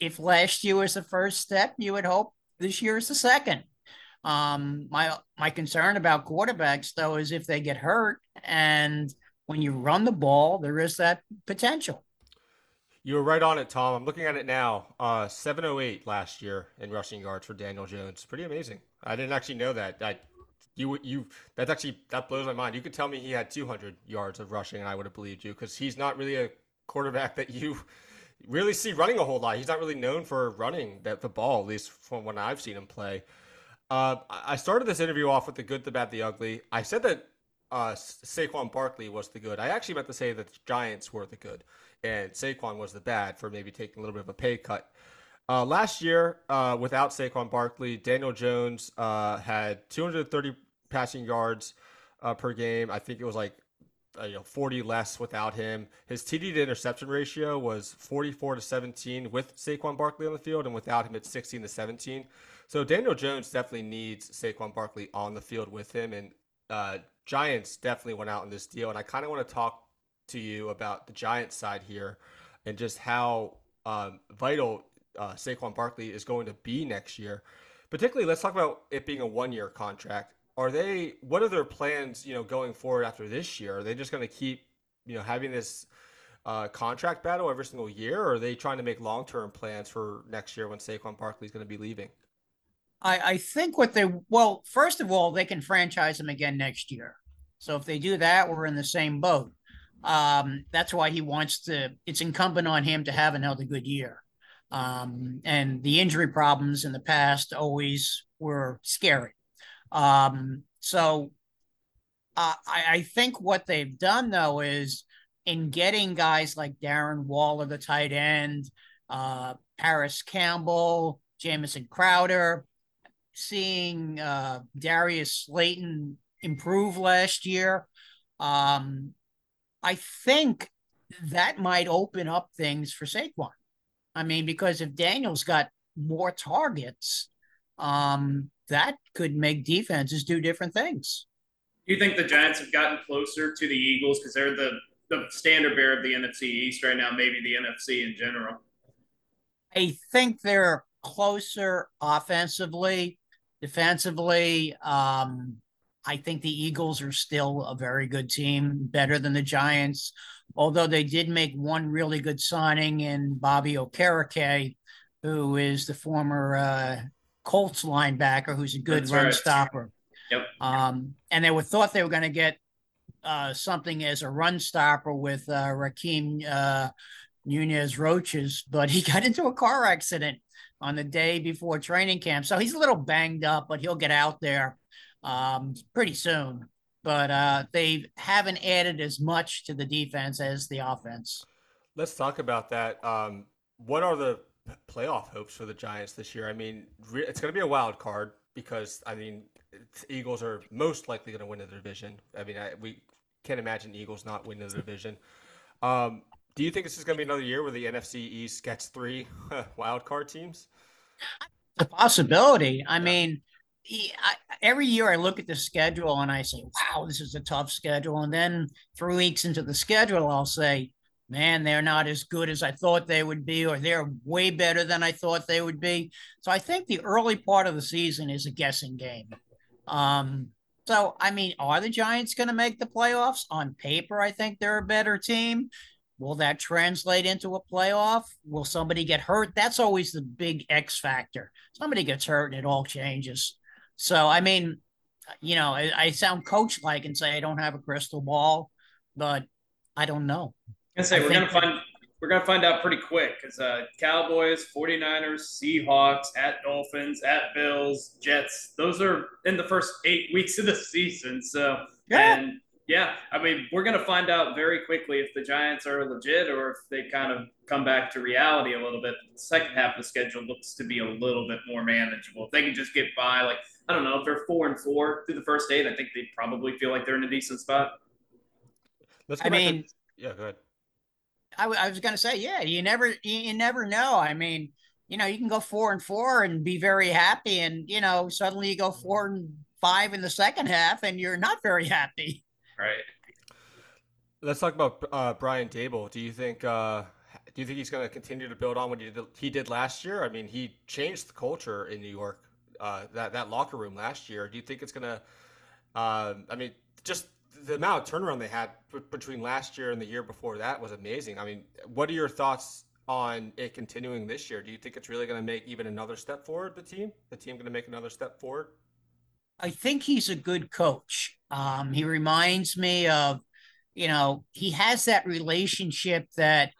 if last year was the first step, you would hope this year is the second. Um, my my concern about quarterbacks though is if they get hurt, and when you run the ball, there is that potential. You were right on it, Tom. I'm looking at it now. Uh, 708 last year in rushing yards for Daniel Jones. Pretty amazing. I didn't actually know that. I, you, you, that's actually that blows my mind. You could tell me he had 200 yards of rushing, and I would have believed you because he's not really a quarterback that you [LAUGHS] really see running a whole lot. He's not really known for running the, the ball, at least from when I've seen him play. Uh, I started this interview off with the good, the bad, the ugly. I said that uh, Saquon Barkley was the good. I actually meant to say that the Giants were the good, and Saquon was the bad for maybe taking a little bit of a pay cut. Uh, last year, uh, without Saquon Barkley, Daniel Jones uh, had 230 passing yards uh, per game. I think it was like uh, you know 40 less without him. His TD to interception ratio was 44 to 17 with Saquon Barkley on the field, and without him, it's 16 to 17. So Daniel Jones definitely needs Saquon Barkley on the field with him, and uh, Giants definitely went out in this deal. And I kind of want to talk to you about the Giants side here and just how um, vital uh, Saquon Barkley is going to be next year. Particularly, let's talk about it being a one-year contract. Are they? What are their plans? You know, going forward after this year, are they just going to keep, you know, having this uh, contract battle every single year, or are they trying to make long-term plans for next year when Saquon Barkley is going to be leaving? I, I think what they well, first of all, they can franchise him again next year. So if they do that, we're in the same boat. Um, that's why he wants to. It's incumbent on him to have another good year. Um, and the injury problems in the past always were scary. Um, so uh, I, I think what they've done though is in getting guys like Darren Waller, the tight end, uh, Parris Campbell, Jamison Crowder, seeing uh, Darius Slayton improve last year. Um, I think that might open up things for Saquon. I mean, because if Daniel's got more targets, um, that could make defenses do different things. Do you think the Giants have gotten closer to the Eagles because they're the the standard bearer of the NFC East right now, maybe the NFC in general? I think they're closer offensively, defensively. Um, I think the Eagles are still a very good team, better than the Giants, although they did make one really good signing in Bobby Okereke, who is the former uh, Colts linebacker, who's a good That's run right. stopper. Yep. Um, and they were thought they were going to get uh, something as a run stopper with uh, Rakeem uh, Nunez-Roches, but he [LAUGHS] got into a car accident on the day before training camp. So he's a little banged up, but he'll get out there um, pretty soon. But uh, they haven't added as much to the defense as the offense. Let's talk about that. Um, what are the playoff hopes for the Giants this year? I mean, it's going to be a wild card because I mean, Eagles are most likely going to win the division. I mean, I, we can't imagine Eagles not winning the division. Um, do you think this is going to be another year where the NFC East gets three [LAUGHS] wild card teams? A possibility. I yeah. mean, I, every year I look at the schedule and I say, wow, this is a tough schedule. And then three weeks into the schedule, I'll say, man, they're not as good as I thought they would be, or they're way better than I thought they would be. So I think the early part of the season is a guessing game. Um, so, I mean, are the Giants going to make the playoffs? On paper, I think they're a better team. Will that translate into a playoff? Will somebody get hurt? That's always the big X factor. Somebody gets hurt and it all changes. So, I mean, you know, I, I sound coach like and say I don't have a crystal ball, but I don't know. I say I we're gonna find we're gonna find out pretty quick because uh, Cowboys, 49ers, Seahawks, at Dolphins, at Bills, Jets. Those are in the first eight weeks of the season. So yeah. and yeah, I mean we're gonna find out very quickly if the Giants are legit or if they kind of come back to reality a little bit. The second half of the schedule looks to be a little bit more manageable. If they can just get by, like I don't know if they're four and four through the first eight. I think they probably feel like they're in a decent spot. Let's. I mean, to, yeah, go ahead. I, I was going to say, yeah, you never, you never know. I mean, you know, you can go four and four and be very happy, and you know, suddenly you go four and five in the second half, and you're not very happy. Right. Let's talk about uh, Brian Daboll. Do you think? Uh, do you think he's going to continue to build on what he did, he did last year? I mean, he changed the culture in New York uh, that that locker room last year. Do you think it's gonna? Uh, I mean, just the amount of turnaround they had b- between last year and the year before that was amazing. I mean, what are your thoughts on it continuing this year? Do you think it's really going to make even another step forward? The team, the team, going to make another step forward? I think he's a good coach. Um, he reminds me of, you know, he has that relationship that,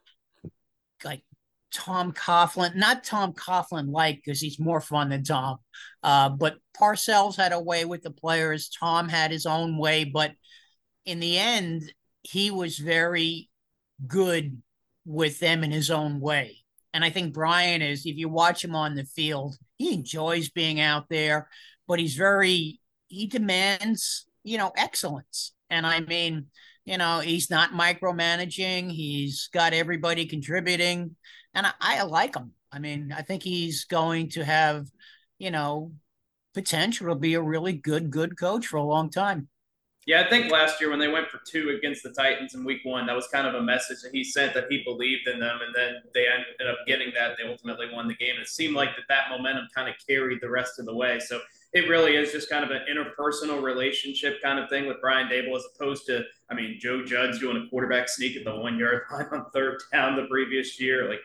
Tom Coughlin, not Tom Coughlin like because he's more fun than Tom, uh, but Parcells had a way with the players. Tom had his own way, but in the end, he was very good with them in his own way. And I think Brian is, if you watch him on the field, he enjoys being out there, but he's very, he demands, you know, excellence. And I mean, you know, he's not micromanaging, he's got everybody contributing and I, I like him. I mean, I think he's going to have, you know, potential to be a really good, good coach for a long time. Yeah, I think last year when they went for two against the Titans in week one, that was kind of a message that he sent that he believed in them. And then they ended up getting that. They ultimately won the game. And it seemed like that, that momentum kind of carried the rest of the way. So it really is just kind of an interpersonal relationship kind of thing with Brian Daboll as opposed to, I mean, Joe Judge doing a quarterback sneak at the one yard line on third down the previous year. Like,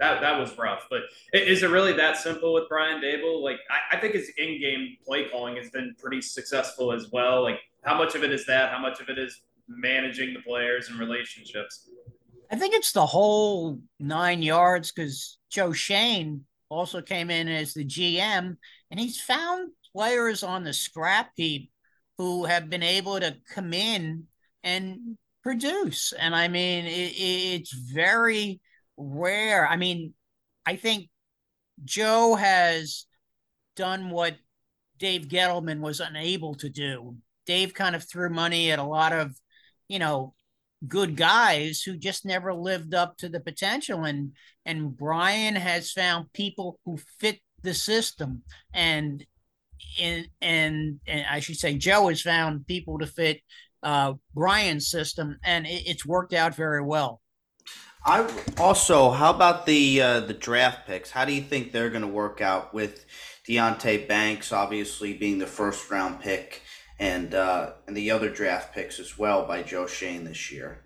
that that was rough. But is it really that simple with Brian Daboll? Like, I, I think his in-game play calling has been pretty successful as well. Like, how much of it is that? How much of it is managing the players and relationships? I think it's the whole nine yards because Joe Schoen also came in as the GM, and he's found players on the scrap heap who have been able to come in and produce. And I mean, it, it's very rare. I mean, I think Joe has done what Dave Gettleman was unable to do. Dave kind of threw money at a lot of, you know, good guys who just never lived up to the potential and and Brian has found people who fit the system and and and, and I should say Joe has found people to fit uh, Brian's system and it, it's worked out very well. I also, how about the uh, the draft picks? How do you think they're going to work out with Deonte Banks obviously being the first round pick and uh, and the other draft picks as well by Joe Schoen this year?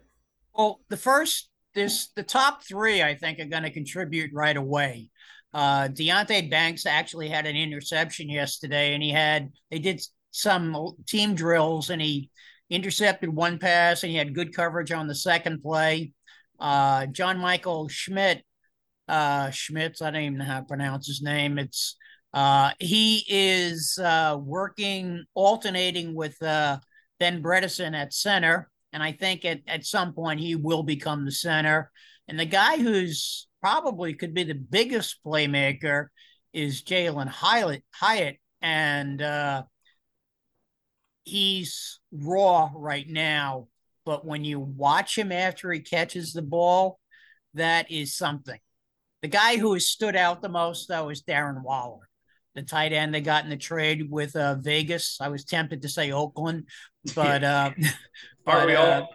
Well, the first this the top three I think are going to contribute right away. Uh, Deonte Banks actually had an interception yesterday, and he had they did some team drills, and he intercepted one pass, and he had good coverage on the second play. Uh, John Michael Schmidt, uh, Schmitz, I don't even know how to pronounce his name. It's uh, he is uh, working, alternating with uh, Ben Bredeson at center. And I think at, at some point he will become the center. And the guy who's probably could be the biggest playmaker is Jalin Hyatt, Hyatt. And uh, he's raw right now but when you watch him after he catches the ball, that is something. The guy who has stood out the most, though, is Darren Waller, the tight end they got in the trade with uh, Vegas. I was tempted to say Oakland, but [LAUGHS] uh, [LAUGHS] but uh,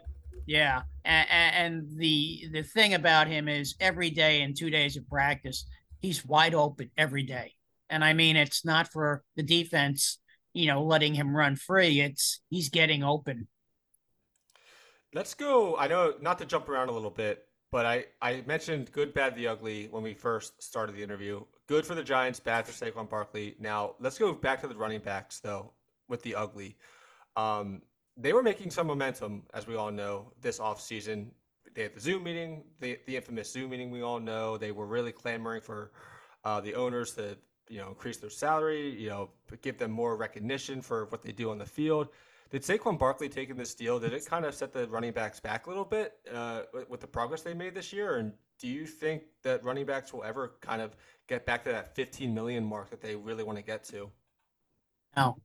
yeah. And, and the the thing about him is every day in two days of practice, he's wide open every day. And I mean, it's not for the defense, you know, letting him run free. It's he's getting open Let's go. I know not to jump around a little bit, but I, I mentioned good, bad, the ugly when we first started the interview. Good for the Giants, bad for Saquon Barkley. Now let's go back to the running backs though with the ugly. Um, they were making some momentum, as we all know, this offseason. They had the Zoom meeting, the, the infamous Zoom meeting. We all know they were really clamoring for uh, the owners to you know increase their salary, you know, give them more recognition for what they do on the field. Did Saquon Barkley taking this deal, did it kind of set the running backs back a little bit uh, with the progress they made this year? And do you think that running backs will ever kind of get back to that 15 million mark that they really want to get to? No,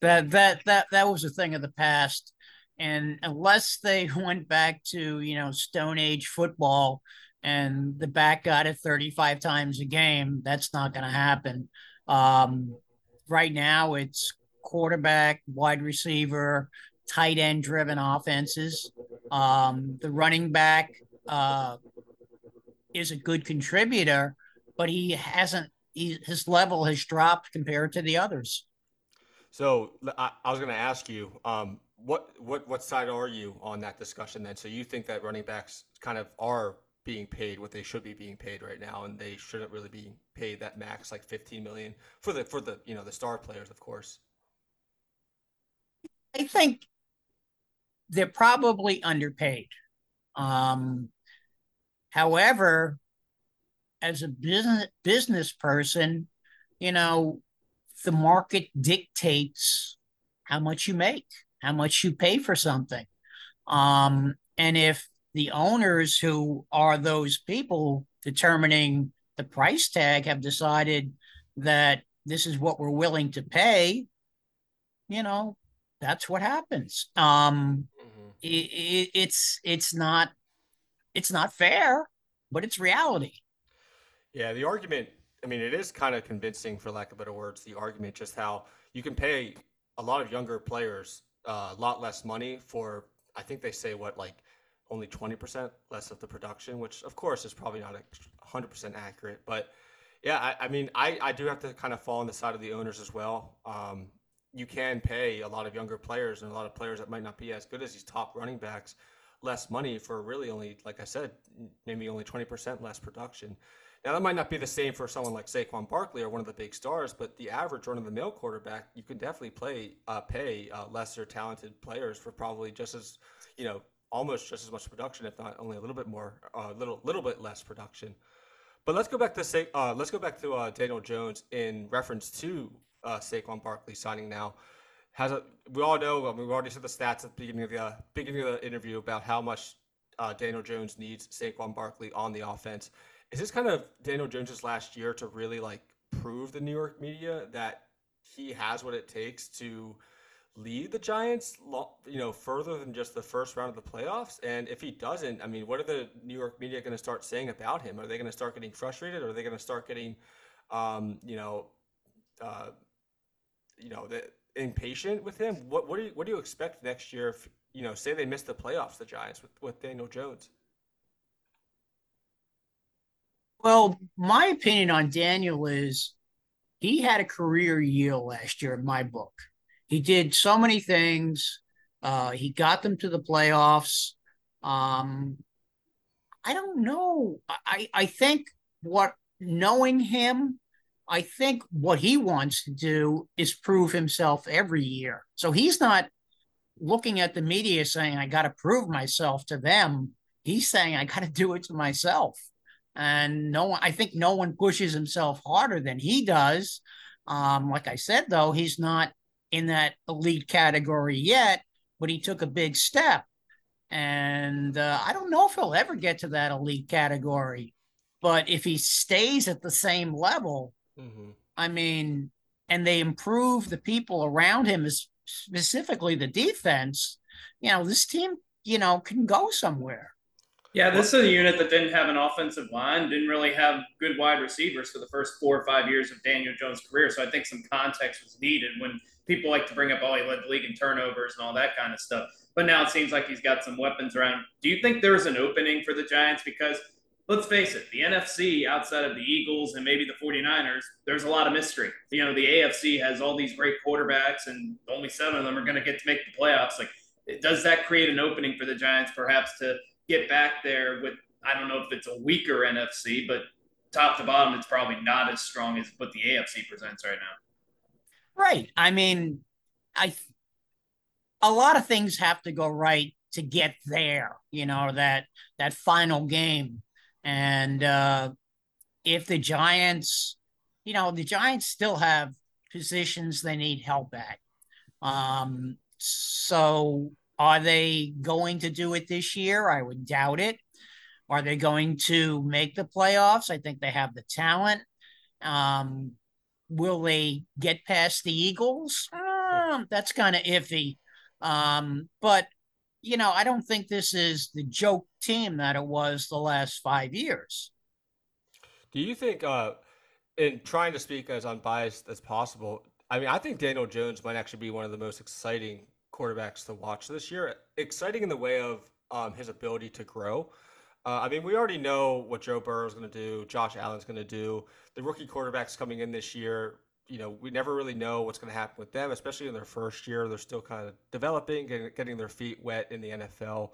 that that that that was a thing of the past, and unless they [LAUGHS] went back to you know Stone Age football and the back got it 35 times a game, that's not going to happen. Um, right now, it's quarterback, wide receiver, tight end driven offenses. Um, the running back uh, is a good contributor, but he hasn't. He, his level has dropped compared to the others. So I, I was going to ask you, um, what what what side are you on that discussion then? So you think that running backs kind of are being paid what they should be being paid right now, and they shouldn't really be paid that max like 15 million for the for the you know the star players, of course. I think they're probably underpaid. Um, however, as a business business person, you know, the market dictates how much you make, how much you pay for something. Um, and if the owners who are those people determining the price tag have decided that this is what we're willing to pay, you know, that's what happens. Um, mm-hmm. it, it, it's it's not it's not fair, but it's reality. Yeah, the argument. I mean, it is kind of convincing, for lack of better words. The argument, just how you can pay a lot of younger players a lot less money for. I think they say what like only twenty percent less of the production, which of course is probably not hundred percent accurate, but yeah, I, I mean, I, I do have to kind of fall on the side of the owners as well. Um, you can pay a lot of younger players and a lot of players that might not be as good as these top running backs less money for really only, like I said, maybe only 20% less production. Now, that might not be the same for someone like Saquon Barkley or one of the big stars, but the average run of the mill quarterback, you can definitely play uh, pay uh, lesser talented players for probably just as, you know, almost just as much production, if not only a little bit more, a uh, little little bit less production. But let's go back to say, uh, let's go back to uh, Daniel Jones in reference to uh, Saquon Barkley signing now. Has a, we all know? I mean, we already said the stats at the beginning of the uh, beginning of the interview about how much uh, Daniel Jones needs Saquon Barkley on the offense. Is this kind of Daniel Jones's last year to really like prove the New York media that he has what it takes to lead the Giants, you know, further than just the first round of the playoffs? And if he doesn't, I mean, what are the New York media going to start saying about him? Are they going to start getting frustrated? Or are they going to start getting, um, you know, uh, you know, the, impatient with him? What what do you what do you expect next year? If you know, say they miss the playoffs, the Giants with with Daniel Jones. Well, my opinion on Daniel is he had a career year last year in my book. He did so many things. Uh, he got them to the playoffs. Um, I don't know. I, I think what knowing him, I think what he wants to do is prove himself every year. So he's not looking at the media saying, I got to prove myself to them. He's saying, I got to do it to myself and no one i think no one pushes himself harder than he does um, like i said though he's not in that elite category yet but he took a big step and uh, i don't know if he'll ever get to that elite category but if he stays at the same level mm-hmm. i mean and they improve the people around him specifically the defense you know this team you know can go somewhere yeah, this is a unit that didn't have an offensive line, didn't really have good wide receivers for the first four or five years of Daniel Jones' career. So I think some context was needed when people like to bring up, oh, he led the league in turnovers and all that kind of stuff. But now it seems like he's got some weapons around. Do you think there is an opening for the Giants? Because let's face it, the NFC outside of the Eagles and maybe the 49ers, there's a lot of mystery. You know, the AFC has all these great quarterbacks, and only seven of them are going to get to make the playoffs. Like, does that create an opening for the Giants perhaps to get back there with I don't know if it's a weaker NFC, but top to bottom, it's probably not as strong as what the AFC presents right now. Right. I mean, I a lot of things have to go right to get there. You know that that final game, and uh, if the Giants, you know, the Giants still have positions they need help at. Um, so are they going to do it this year? I would doubt it. Are they going to make the playoffs? I think they have the talent. Um, will they get past the Eagles? Uh, that's kind of iffy. Um, but you know, I don't think this is the joke team that it was the last five years. Do you think, uh, in trying to speak as unbiased as possible, I mean, I think Daniel Jones might actually be one of the most exciting quarterbacks to watch this year. Exciting in the way of um, his ability to grow. Uh, I mean, we already know what Joe Burrow is going to do, Josh Allen's going to do. The rookie quarterbacks coming in this year, you know, we never really know what's going to happen with them, especially in their first year. They're still kind of developing, getting, getting their feet wet in the NFL.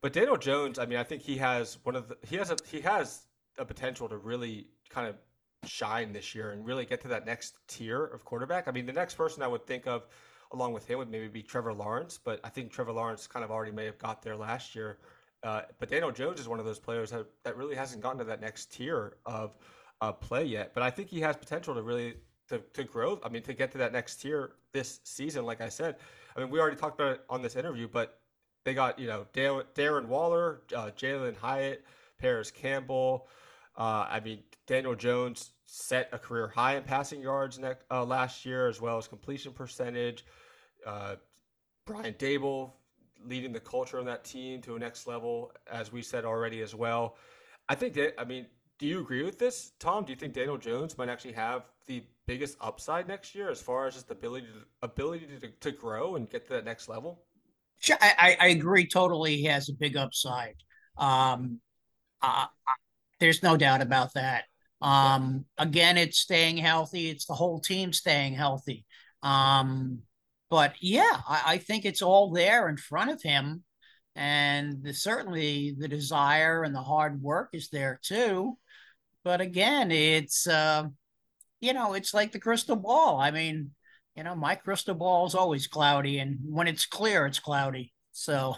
But Daniel Jones, I mean, I think he has one of the he has a he has a potential to really kind of shine this year and really get to that next tier of quarterback. I mean, the next person I would think of along with him would maybe be Trevor Lawrence, but I think Trevor Lawrence kind of already may have got there last year. Uh, but Daniel Jones is one of those players that, that really hasn't gotten to that next tier of uh, play yet. But I think he has potential to really to, to grow. I mean, to get to that next tier this season. Like I said, I mean, we already talked about it on this interview, but they got you know Darren Waller, uh, Jalin Hyatt, Parris Campbell. Uh, I mean, Daniel Jones set a career high in passing yards uh, last year, as well as completion percentage. Uh, Brian Daboll leading the culture of that team to a next level, as we said already as well. I think that I mean do you agree with this, Tom? Do you think Daniel Jones might actually have the biggest upside next year as far as just ability to, ability to, to grow and get to that next level? Sure, I, I agree totally. He has a big upside. Um, uh, there's no doubt about that. Um, again, it's staying healthy. It's the whole team staying healthy. Um, but yeah, I, I think it's all there in front of him, and the, certainly the desire and the hard work is there too. But again, it's uh, you know, it's like the crystal ball. I mean, you know, my crystal ball is always cloudy, and when it's clear, it's cloudy. So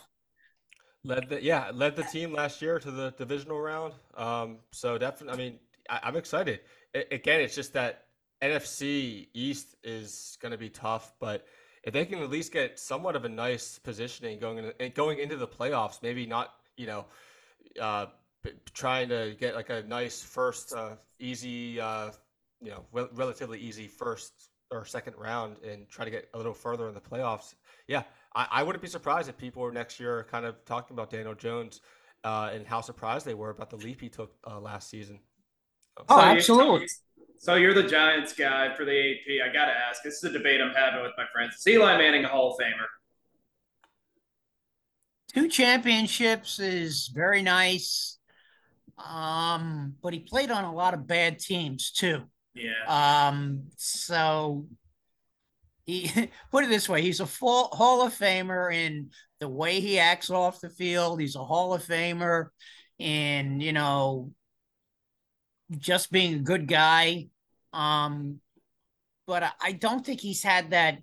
led the yeah led the team last year to the divisional round. Um, so definitely, I mean, I, am excited. I, again, it's just that NFC East is going to be tough, but if they can at least get somewhat of a nice positioning going in, going into the playoffs, maybe not you know. Uh, trying to get like a nice first uh, easy uh, you know re- relatively easy first or second round and try to get a little further in the playoffs. Yeah, I, I wouldn't be surprised if people were next year kind of talking about Daniel Jones uh, and how surprised they were about the leap he took uh, last season. Oh, so absolutely. So you're the Giants guy for the AP. I got to ask. This is a debate I'm having with my friends. Is Eli Manning a Hall of Famer? Two championships is very nice. Um, but he played on a lot of bad teams too. Yeah. Um, so he [LAUGHS] put it this way: he's a full Hall of Famer in the way he acts off the field. He's a Hall of Famer in you know just being a good guy. Um, but I don't think he's had that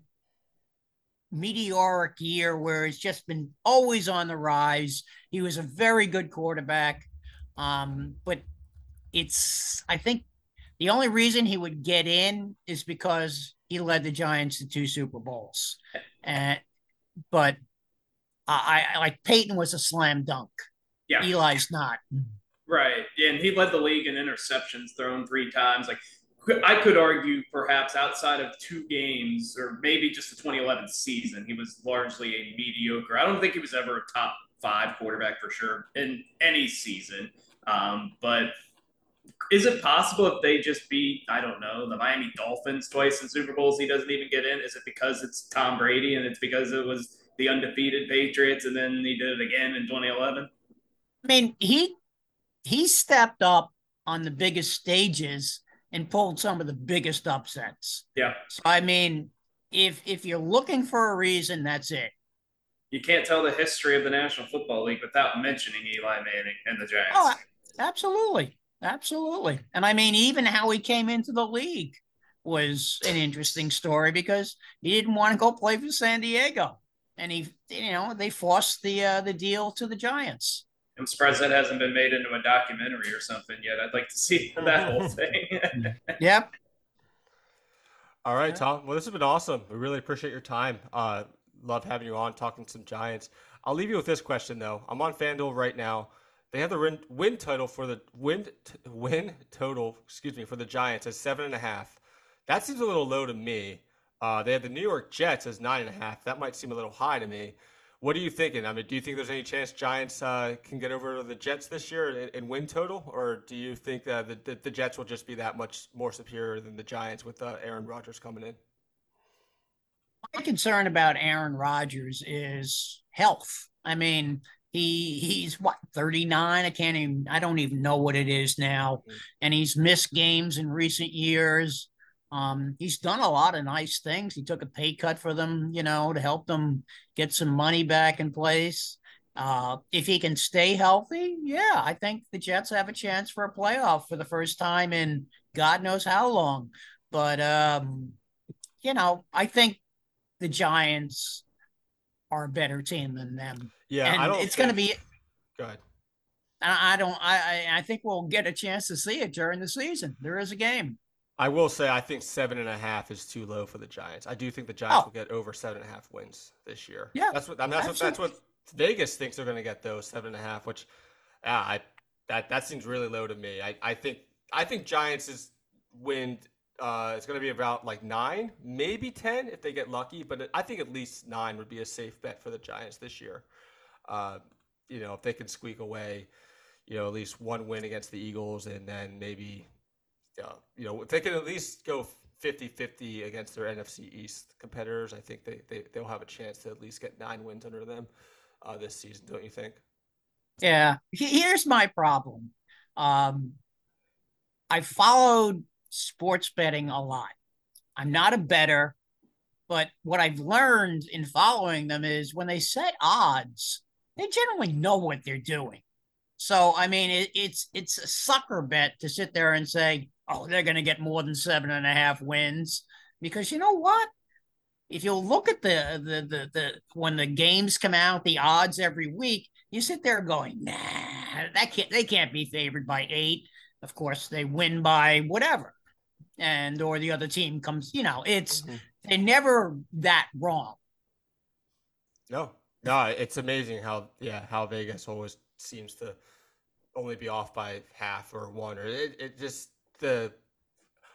meteoric year where it's just been always on the rise. He was a very good quarterback. Um, but it's I think the only reason he would get in is because he led the Giants to two Super Bowls. And but I, I like Peyton was a slam dunk. Yeah. Eli's not. Right. And he led the league in interceptions thrown three times. Like I could argue perhaps outside of two games or maybe just the 2011 season, he was largely a mediocre. I don't think he was ever a top five quarterback for sure in any season. Um, but is it possible if they just beat, I don't know, the Miami Dolphins twice in Super Bowls, he doesn't even get in? Is it because it's Tom Brady and it's because it was the undefeated Patriots and then he did it again in 2011? I mean, he he stepped up on the biggest stages and pulled some of the biggest upsets. Yeah. So I mean, if if you're looking for a reason, that's it. You can't tell the history of the National Football League without mentioning Eli Manning and the Giants. Oh, Absolutely. Absolutely. And I mean, even how he came into the league was an interesting story because he didn't want to go play for San Diego. And he, you know, they forced the uh, the deal to the Giants. I'm surprised that hasn't been made into a documentary or something yet. I'd like to see [LAUGHS] that whole [LAUGHS] thing. [LAUGHS] yep. All right, Tom. Well, this has been awesome. We really appreciate your time. Uh, love having you on talking some Giants. I'll leave you with this question though. I'm on FanDuel right now. They have the win, total for the win win total, excuse me, for the Giants as seven and a half. That seems a little low to me. Uh, they have the New York Jets as nine and a half. That might seem a little high to me. What are you thinking? I mean, do you think there's any chance Giants uh, can get over the Jets this year in, in win total, or do you think that the, the, the, Jets will just be that much more superior than the Giants with uh, Aaron Rodgers coming in? My concern about Aaron Rodgers is health. I mean, he he's what 39 i can't even i don't even know what it is now. Mm-hmm. and he's missed games in recent years. Um he's done a lot of nice things. He took a pay cut for them you know to help them get some money back in place. Uh if he can stay healthy yeah i think the jets have a chance for a playoff for the first time in god knows how long. But um you know i think the giants are a better team than them yeah, and I don't. It's going to be. Go ahead. I don't. I I think we'll get a chance to see it during the season. There is a game. I will say I think seven and a half is too low for the Giants. I do think the Giants oh. will get over seven and a half wins this year. Yeah, that's what I mean, that's what that's what Vegas thinks they're going to get those seven and a half. Which, yeah, I that that seems really low to me. I I think I think Giants is win. Uh, it's going to be about like nine, maybe ten if they get lucky. But I think at least nine would be a safe bet for the Giants this year uh, you know, if they can squeak away, you know, at least one win against the Eagles, and then maybe, uh, you know, if they can at least go 50-50 against their NFC East competitors, I think they, they they'll have a chance to at least get nine wins under them uh, this season. Don't you think? Yeah. Here's my problem. Um, I followed sports betting a lot. I'm not a bettor, but what I've learned in following them is when they set odds, they generally know what they're doing. So I mean, it, it's it's a sucker bet to sit there and say, "Oh, they're going to get more than seven and a half wins," because you know what? If you look at the, the the the when the games come out, the odds every week, you sit there going, "Nah, that can't they can't be favored by eight. Of course, they win by whatever, and or the other team comes. You know, it's mm-hmm. they're never that wrong. No, no, it's amazing how yeah how Vegas always seems to only be off by half or one or it, it just the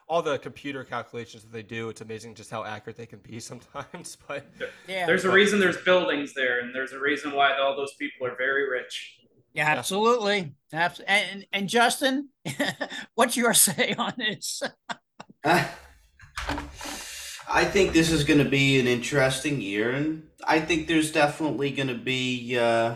all the computer calculations that they do it's amazing just how accurate they can be [LAUGHS] sometimes but yeah there's a reason there's buildings there and there's a reason why all those people are very rich yeah absolutely and and justin [LAUGHS] what's your say on this [LAUGHS] [LAUGHS] I think this is going to be an interesting year, and I think there's definitely going to be uh,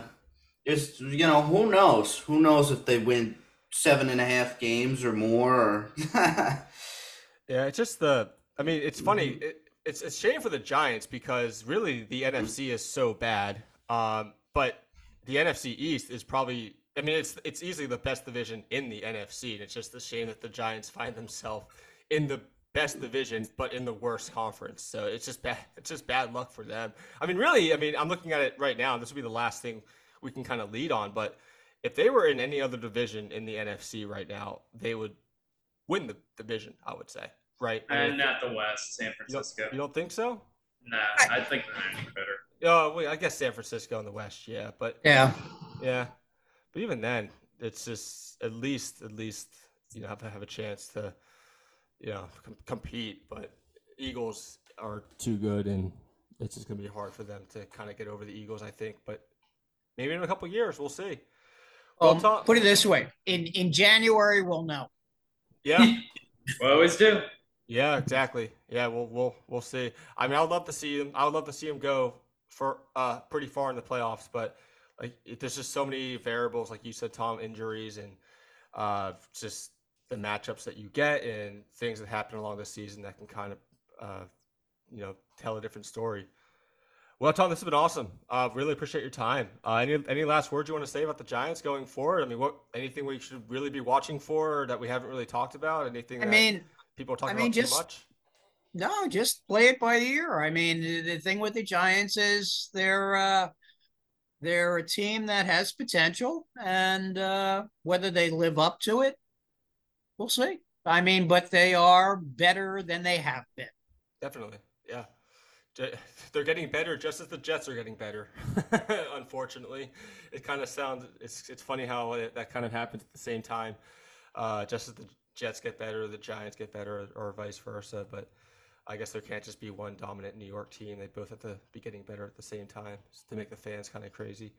it's you know who knows who knows if they win seven and a half games or more. Or [LAUGHS] yeah, it's just the. I mean, it's funny. Mm-hmm. It, it's a shame for the Giants because really the NFC is so bad. Um, but the NFC East is probably. I mean, it's it's easily the best division in the NFC, and it's just a shame that the Giants find themselves in the best division, but in the worst conference. So it's just bad. [LAUGHS] It's just bad luck for them. I mean, really. I mean, I'm looking at it right now. This will be the last thing we can kind of lead on. But if they were in any other division in the NFC right now, they would win the division. I would say, right? And I mean, not the West, San Francisco. You don't, you don't think so? Nah, I think they're better. Oh, well, I guess San Francisco in the West, yeah, but yeah, yeah, but even then, it's just at least, at least, you know, have to have a chance to, you know, com- compete. But Eagles are too good, and it's just gonna be hard for them to kind of get over the Eagles, I think. But maybe in a couple years, we'll see. Well, um, talk- put it this way: in in January, we'll know. Yeah, [LAUGHS] we always do. Yeah, exactly. Yeah, we'll we'll we'll see. I mean, I'd love to see him. I would love to see him go for uh pretty far in the playoffs, but like it, there's just so many variables, like you said, Tom, injuries and uh just the matchups that you get and things that happen along the season that can kind of uh you know tell a different story. Well, Tom, this has been awesome. Uh, really appreciate your time. Uh, any any last words you want to say about the Giants going forward? I mean, what anything we should really be watching for that we haven't really talked about? Anything? I mean, people are talking I mean, about just, too much? No, just play it by the ear. I mean, the, the thing with the Giants is they're uh, they're a team that has potential, and uh, whether they live up to it, we'll see. I mean, but they are better than they have been. Definitely, yeah [LAUGHS] they're getting better just as the Jets are getting better. [LAUGHS] Unfortunately, it kind of sounds it's it's funny how it, that kind of happens at the same time. Uh, just as the Jets get better, the Giants get better, or, vice versa. But I guess there can't just be one dominant New York team. They both have to be getting better at the same time to make the fans kind of crazy.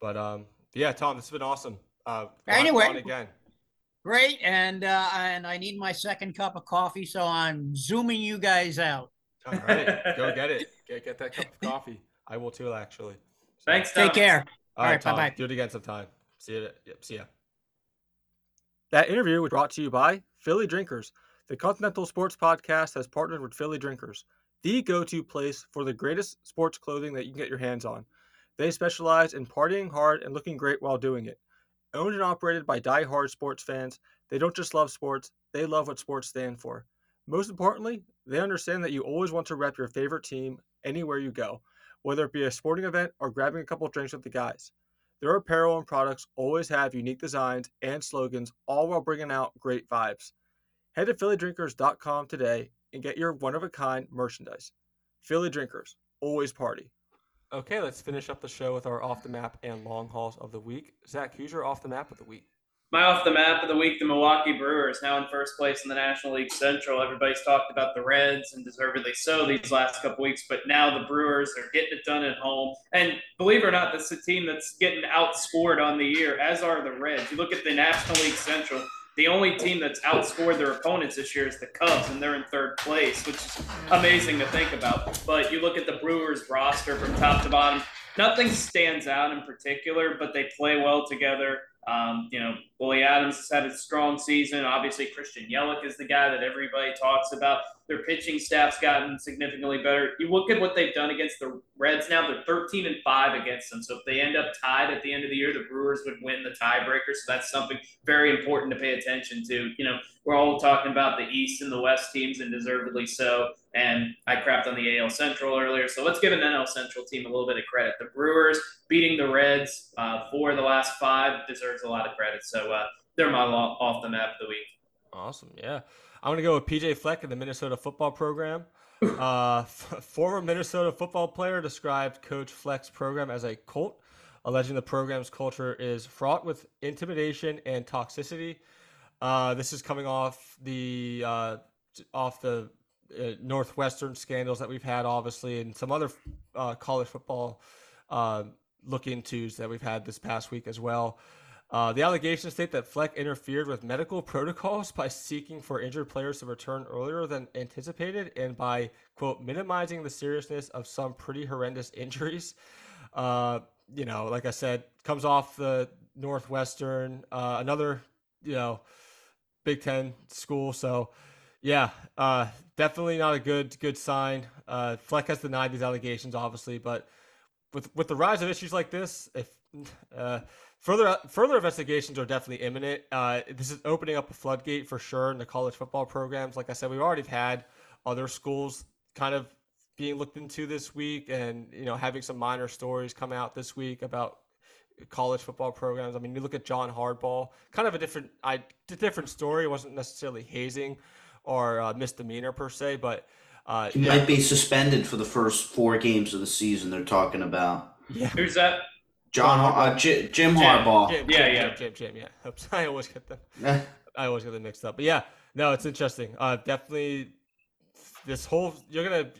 But um, yeah, Tom, this has been awesome. Uh, anyway, again. Great, and uh, and I need my second cup of coffee, so I'm zooming you guys out. All right, go [LAUGHS] get it. Get, get that cup of coffee. I will too, actually. So, Thanks. Tom. Take care. All, All right, bye bye. Do it again sometime. See you. Yep, see ya. That interview was brought to you by Philly Drinkers. The Continental Sports Podcast has partnered with Philly Drinkers, the go-to place for the greatest sports clothing that you can get your hands on. They specialize in partying hard and looking great while doing it. Owned and operated by die-hard sports fans, they don't just love sports; they love what sports stand for. Most importantly, they understand that you always want to rep your favorite team anywhere you go, whether it be a sporting event or grabbing a couple drinks with the guys. Their apparel and products always have unique designs and slogans, all while bringing out great vibes. Head to PhillyDrinkers.com today and get your one of a kind merchandise. Philly Drinkers, always party. Okay, let's finish up the show with our off the map and long hauls of the week. Zach, who's your off the map of the week? My off the map of the week, the Milwaukee Brewers, now in first place in the National League Central. Everybody's talked about the Reds, and deservedly so, these last couple weeks. But now the Brewers are getting it done at home. And believe it or not, that's a team that's getting outscored on the year, as are the Reds. You look at the National League Central, the only team that's outscored their opponents this year is the Cubs, and they're in third place, which is amazing to think about. But you look at the Brewers roster from top to bottom, nothing stands out in particular, but they play well together. Um, you know, Willy Adames has had a strong season. Obviously, Christian Yelich is the guy that everybody talks about. Their pitching staff's gotten significantly better. You look at what they've done against the Reds now, they're 13 and 5 against them. So if they end up tied at the end of the year, the Brewers would win the tiebreaker. So that's something very important to pay attention to. You know, we're all talking about the East and the West teams, and deservedly so. And I crapped on the AL Central earlier. So let's give an NL Central team a little bit of credit. The Brewers beating the Reds uh, for the last five deserves a lot of credit. So uh, they're my off the map of the week. Awesome. Yeah. I'm going to go with PJ Fleck in the Minnesota football program. [LAUGHS] Uh, f- former Minnesota football player described Coach Fleck's program as a cult, alleging the program's culture is fraught with intimidation and toxicity. Uh, this is coming off the uh, off the uh, Northwestern scandals that we've had, obviously, and some other uh, college football uh, look intos that we've had this past week as well. Uh, the allegations state that Fleck interfered with medical [LAUGHS] protocols by seeking for injured players to return earlier than anticipated and by, quote, minimizing the seriousness of some pretty horrendous [LAUGHS] injuries. Uh, you know, like I said, comes off the Northwestern, uh, another, you know, Big Ten school. So, yeah, uh, definitely not a good good sign. Uh, Fleck has denied these allegations, obviously, but with with the rise of issues like this, if [LAUGHS] uh, further further investigations are definitely imminent. Uh, this is opening up a floodgate for sure in the college football programs. Like I said, we've already had other schools kind of being looked into this week, and you know having some minor stories come out this week about college football programs. I mean, you look at John Harbaugh, kind of a different, I different story. It wasn't necessarily hazing or uh, misdemeanor per se, but uh, he might be suspended for the first four games of the season. They're talking about. Yeah. Who's that? John, uh, J- Jim, Jim Harbaugh. Jim, yeah, Jim, yeah, Jim, Jim, Jim, yeah. [LAUGHS] I always get them. [LAUGHS] I always get them mixed up. But yeah, no, it's interesting. Uh, definitely, this whole you're gonna.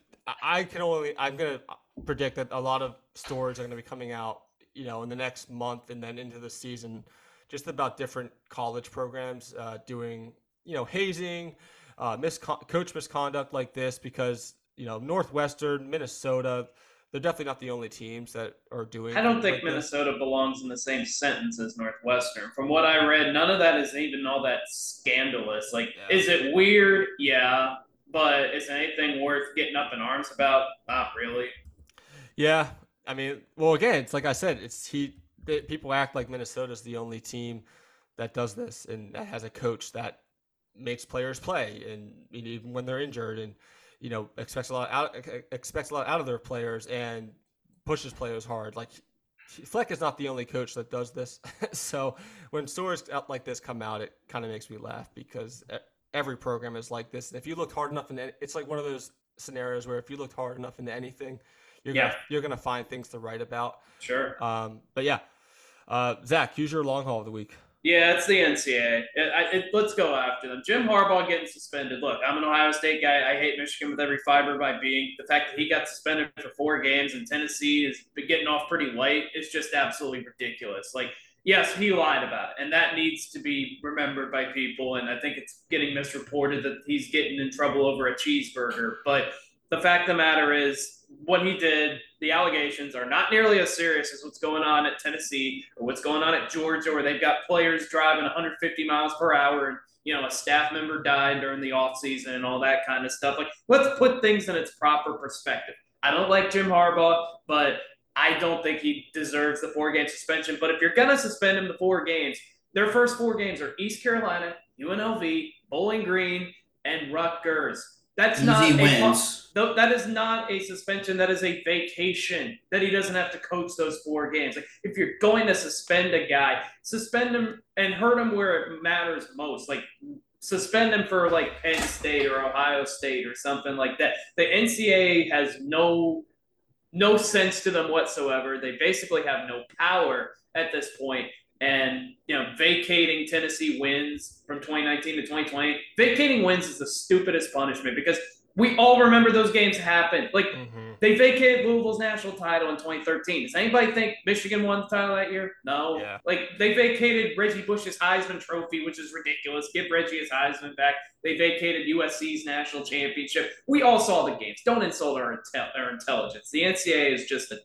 I can only. I'm gonna predict that a lot of stories are gonna be coming out. You know, in the next month and then into the season, just about different college programs uh, doing. You know, hazing, uh, miscon- coach misconduct like this because you know Northwestern, Minnesota they're definitely not the only teams that are doing. I don't think like Minnesota this. belongs in the same sentence as Northwestern. From what I read, none of that is even all that scandalous. Like, yeah. is it weird? Yeah, but is anything worth getting up in arms about? Not really. Yeah, I mean, well, again, it's like I said, it's he. People act like Minnesota's the only team that does this and that has a coach that makes players play, and even when they're injured and you know expects a lot out expects a lot out of their players and pushes players hard. Like Fleck is not the only coach that does this. [LAUGHS] so when stories like this come out, it kind of makes me laugh because every program is like this. And if you look hard enough, into it's like one of those scenarios where if you looked hard enough into anything, you're yeah. gonna, you're gonna find things to write about. Sure. Um, but yeah, uh, Zach, use your long haul of the week. Yeah, it's the NCAA. It, I, it, let's go after them. Jim Harbaugh getting suspended. Look, I'm an Ohio State guy. I hate Michigan with every fiber by being. The fact that he got suspended for four games and Tennessee is getting off pretty light is just absolutely ridiculous. Like, yes, he lied about it, and that needs to be remembered by people. And I think it's getting misreported that he's getting in trouble over a cheeseburger. But the fact of the matter is, what he did, the allegations are not nearly as serious as what's going on at Tennessee or what's going on at Georgia, where they've got players driving 150 miles per hour and you know a staff member died during the offseason and all that kind of stuff. Like, let's put things in its proper perspective. I don't like Jim Harbaugh, but I don't think he deserves the four game suspension. But if you're gonna suspend him the four games, their first four games are East Carolina, UNLV, Bowling Green, and Rutgers. That's Easy not wins. A, that is not a suspension. That is a vacation. That he doesn't have to coach those four games. Like if you're going to suspend a guy, suspend him and hurt him where it matters most. Like suspend him for like Penn State or Ohio State or something like that. The NCAA has no no sense to them whatsoever. They basically have no power at this point. And you know vacating Tennessee wins from 2019 to 2020. Vacating wins is the stupidest punishment because we all remember those games happened. Like Mhm. they vacated Louisville's national title in 2013. Does anybody think Michigan won the title that year? No. Yeah. Like they vacated Reggie Bush's Heisman Trophy, which is ridiculous. Give Reggie his Heisman back. They vacated USC's national championship. We all saw the games. Don't insult our, intel- our intelligence. The NCAA is just a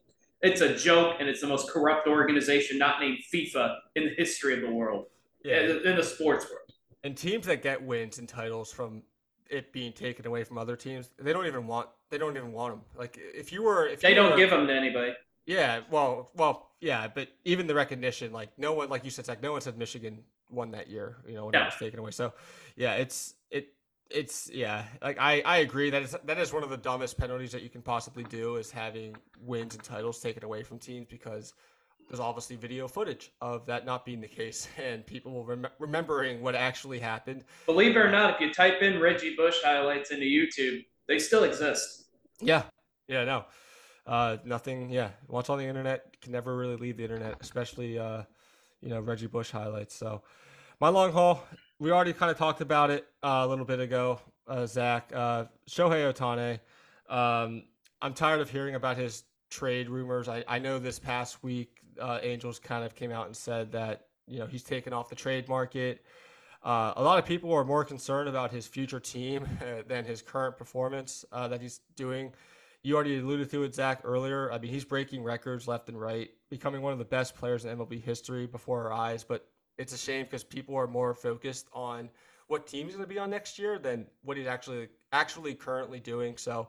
it's a joke, and it's the most corrupt organization not named FIFA in the history of the world, Yeah. in, in the sports world. And teams that get wins and titles from it being taken away from other teams, they don't even want. They don't even want them. Like if you were, if They don't were- give them to anybody. Yeah, well, well, yeah, but even the recognition, like no one, like you said, Zach, no one said Michigan won that year. You know, when No. it was taken away. So, yeah, it's it, it's yeah. Like I, I agree that is that is one of the dumbest penalties that you can possibly do is having wins and titles taken away from teams because there's obviously video footage of that not being the case [LAUGHS] and people will rem- remembering what actually happened. Believe it or not, if you type in Reggie Bush highlights into YouTube, they still exist. Yeah, yeah, no, uh, nothing. Yeah, once on the internet, can never really leave the internet, especially uh, you know Reggie Bush highlights. So, my long haul, we already kind of talked about it uh, a little bit ago. Uh, Zach, uh, Shohei Ohtani. Um, I'm tired of hearing about his trade rumors. I, I know this past week, uh, Angels kind of came out and said that you know he's taken off the trade market. Uh, a lot of people are more concerned about his future team [LAUGHS] than his current performance uh, that he's doing. You already alluded to it, Zach, earlier. I mean, he's breaking records left and right, becoming one of the best players in MLB history before our eyes. But it's a shame because people are more focused on what team he's going to be on next year than what he's actually actually currently doing. So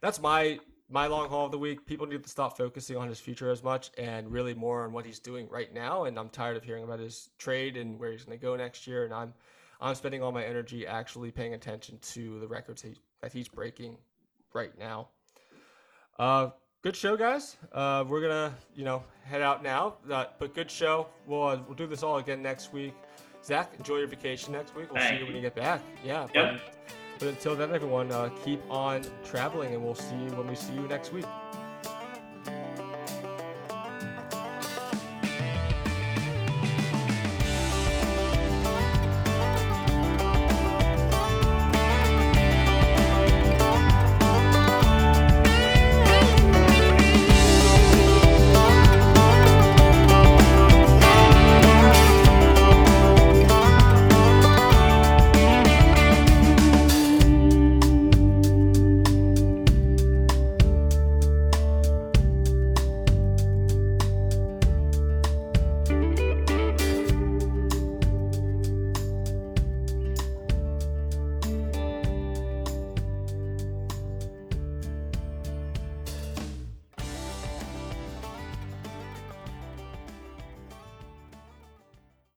that's my my long haul of the week. People need to stop focusing on his future as much and really more on what he's doing right now. And I'm tired of hearing about his trade and where he's going to go next year. And I'm I'm spending all my energy actually paying attention to the records he, that he's breaking right now. Uh, good show, guys. Uh, we're gonna you know head out now, uh, but good show. We'll uh, we'll do this all again next week. Zach, enjoy your vacation next week. We'll see you when you. you get back. Yeah. Yep. But, but until then, everyone, uh, keep on traveling, and we'll see you when we see you next week.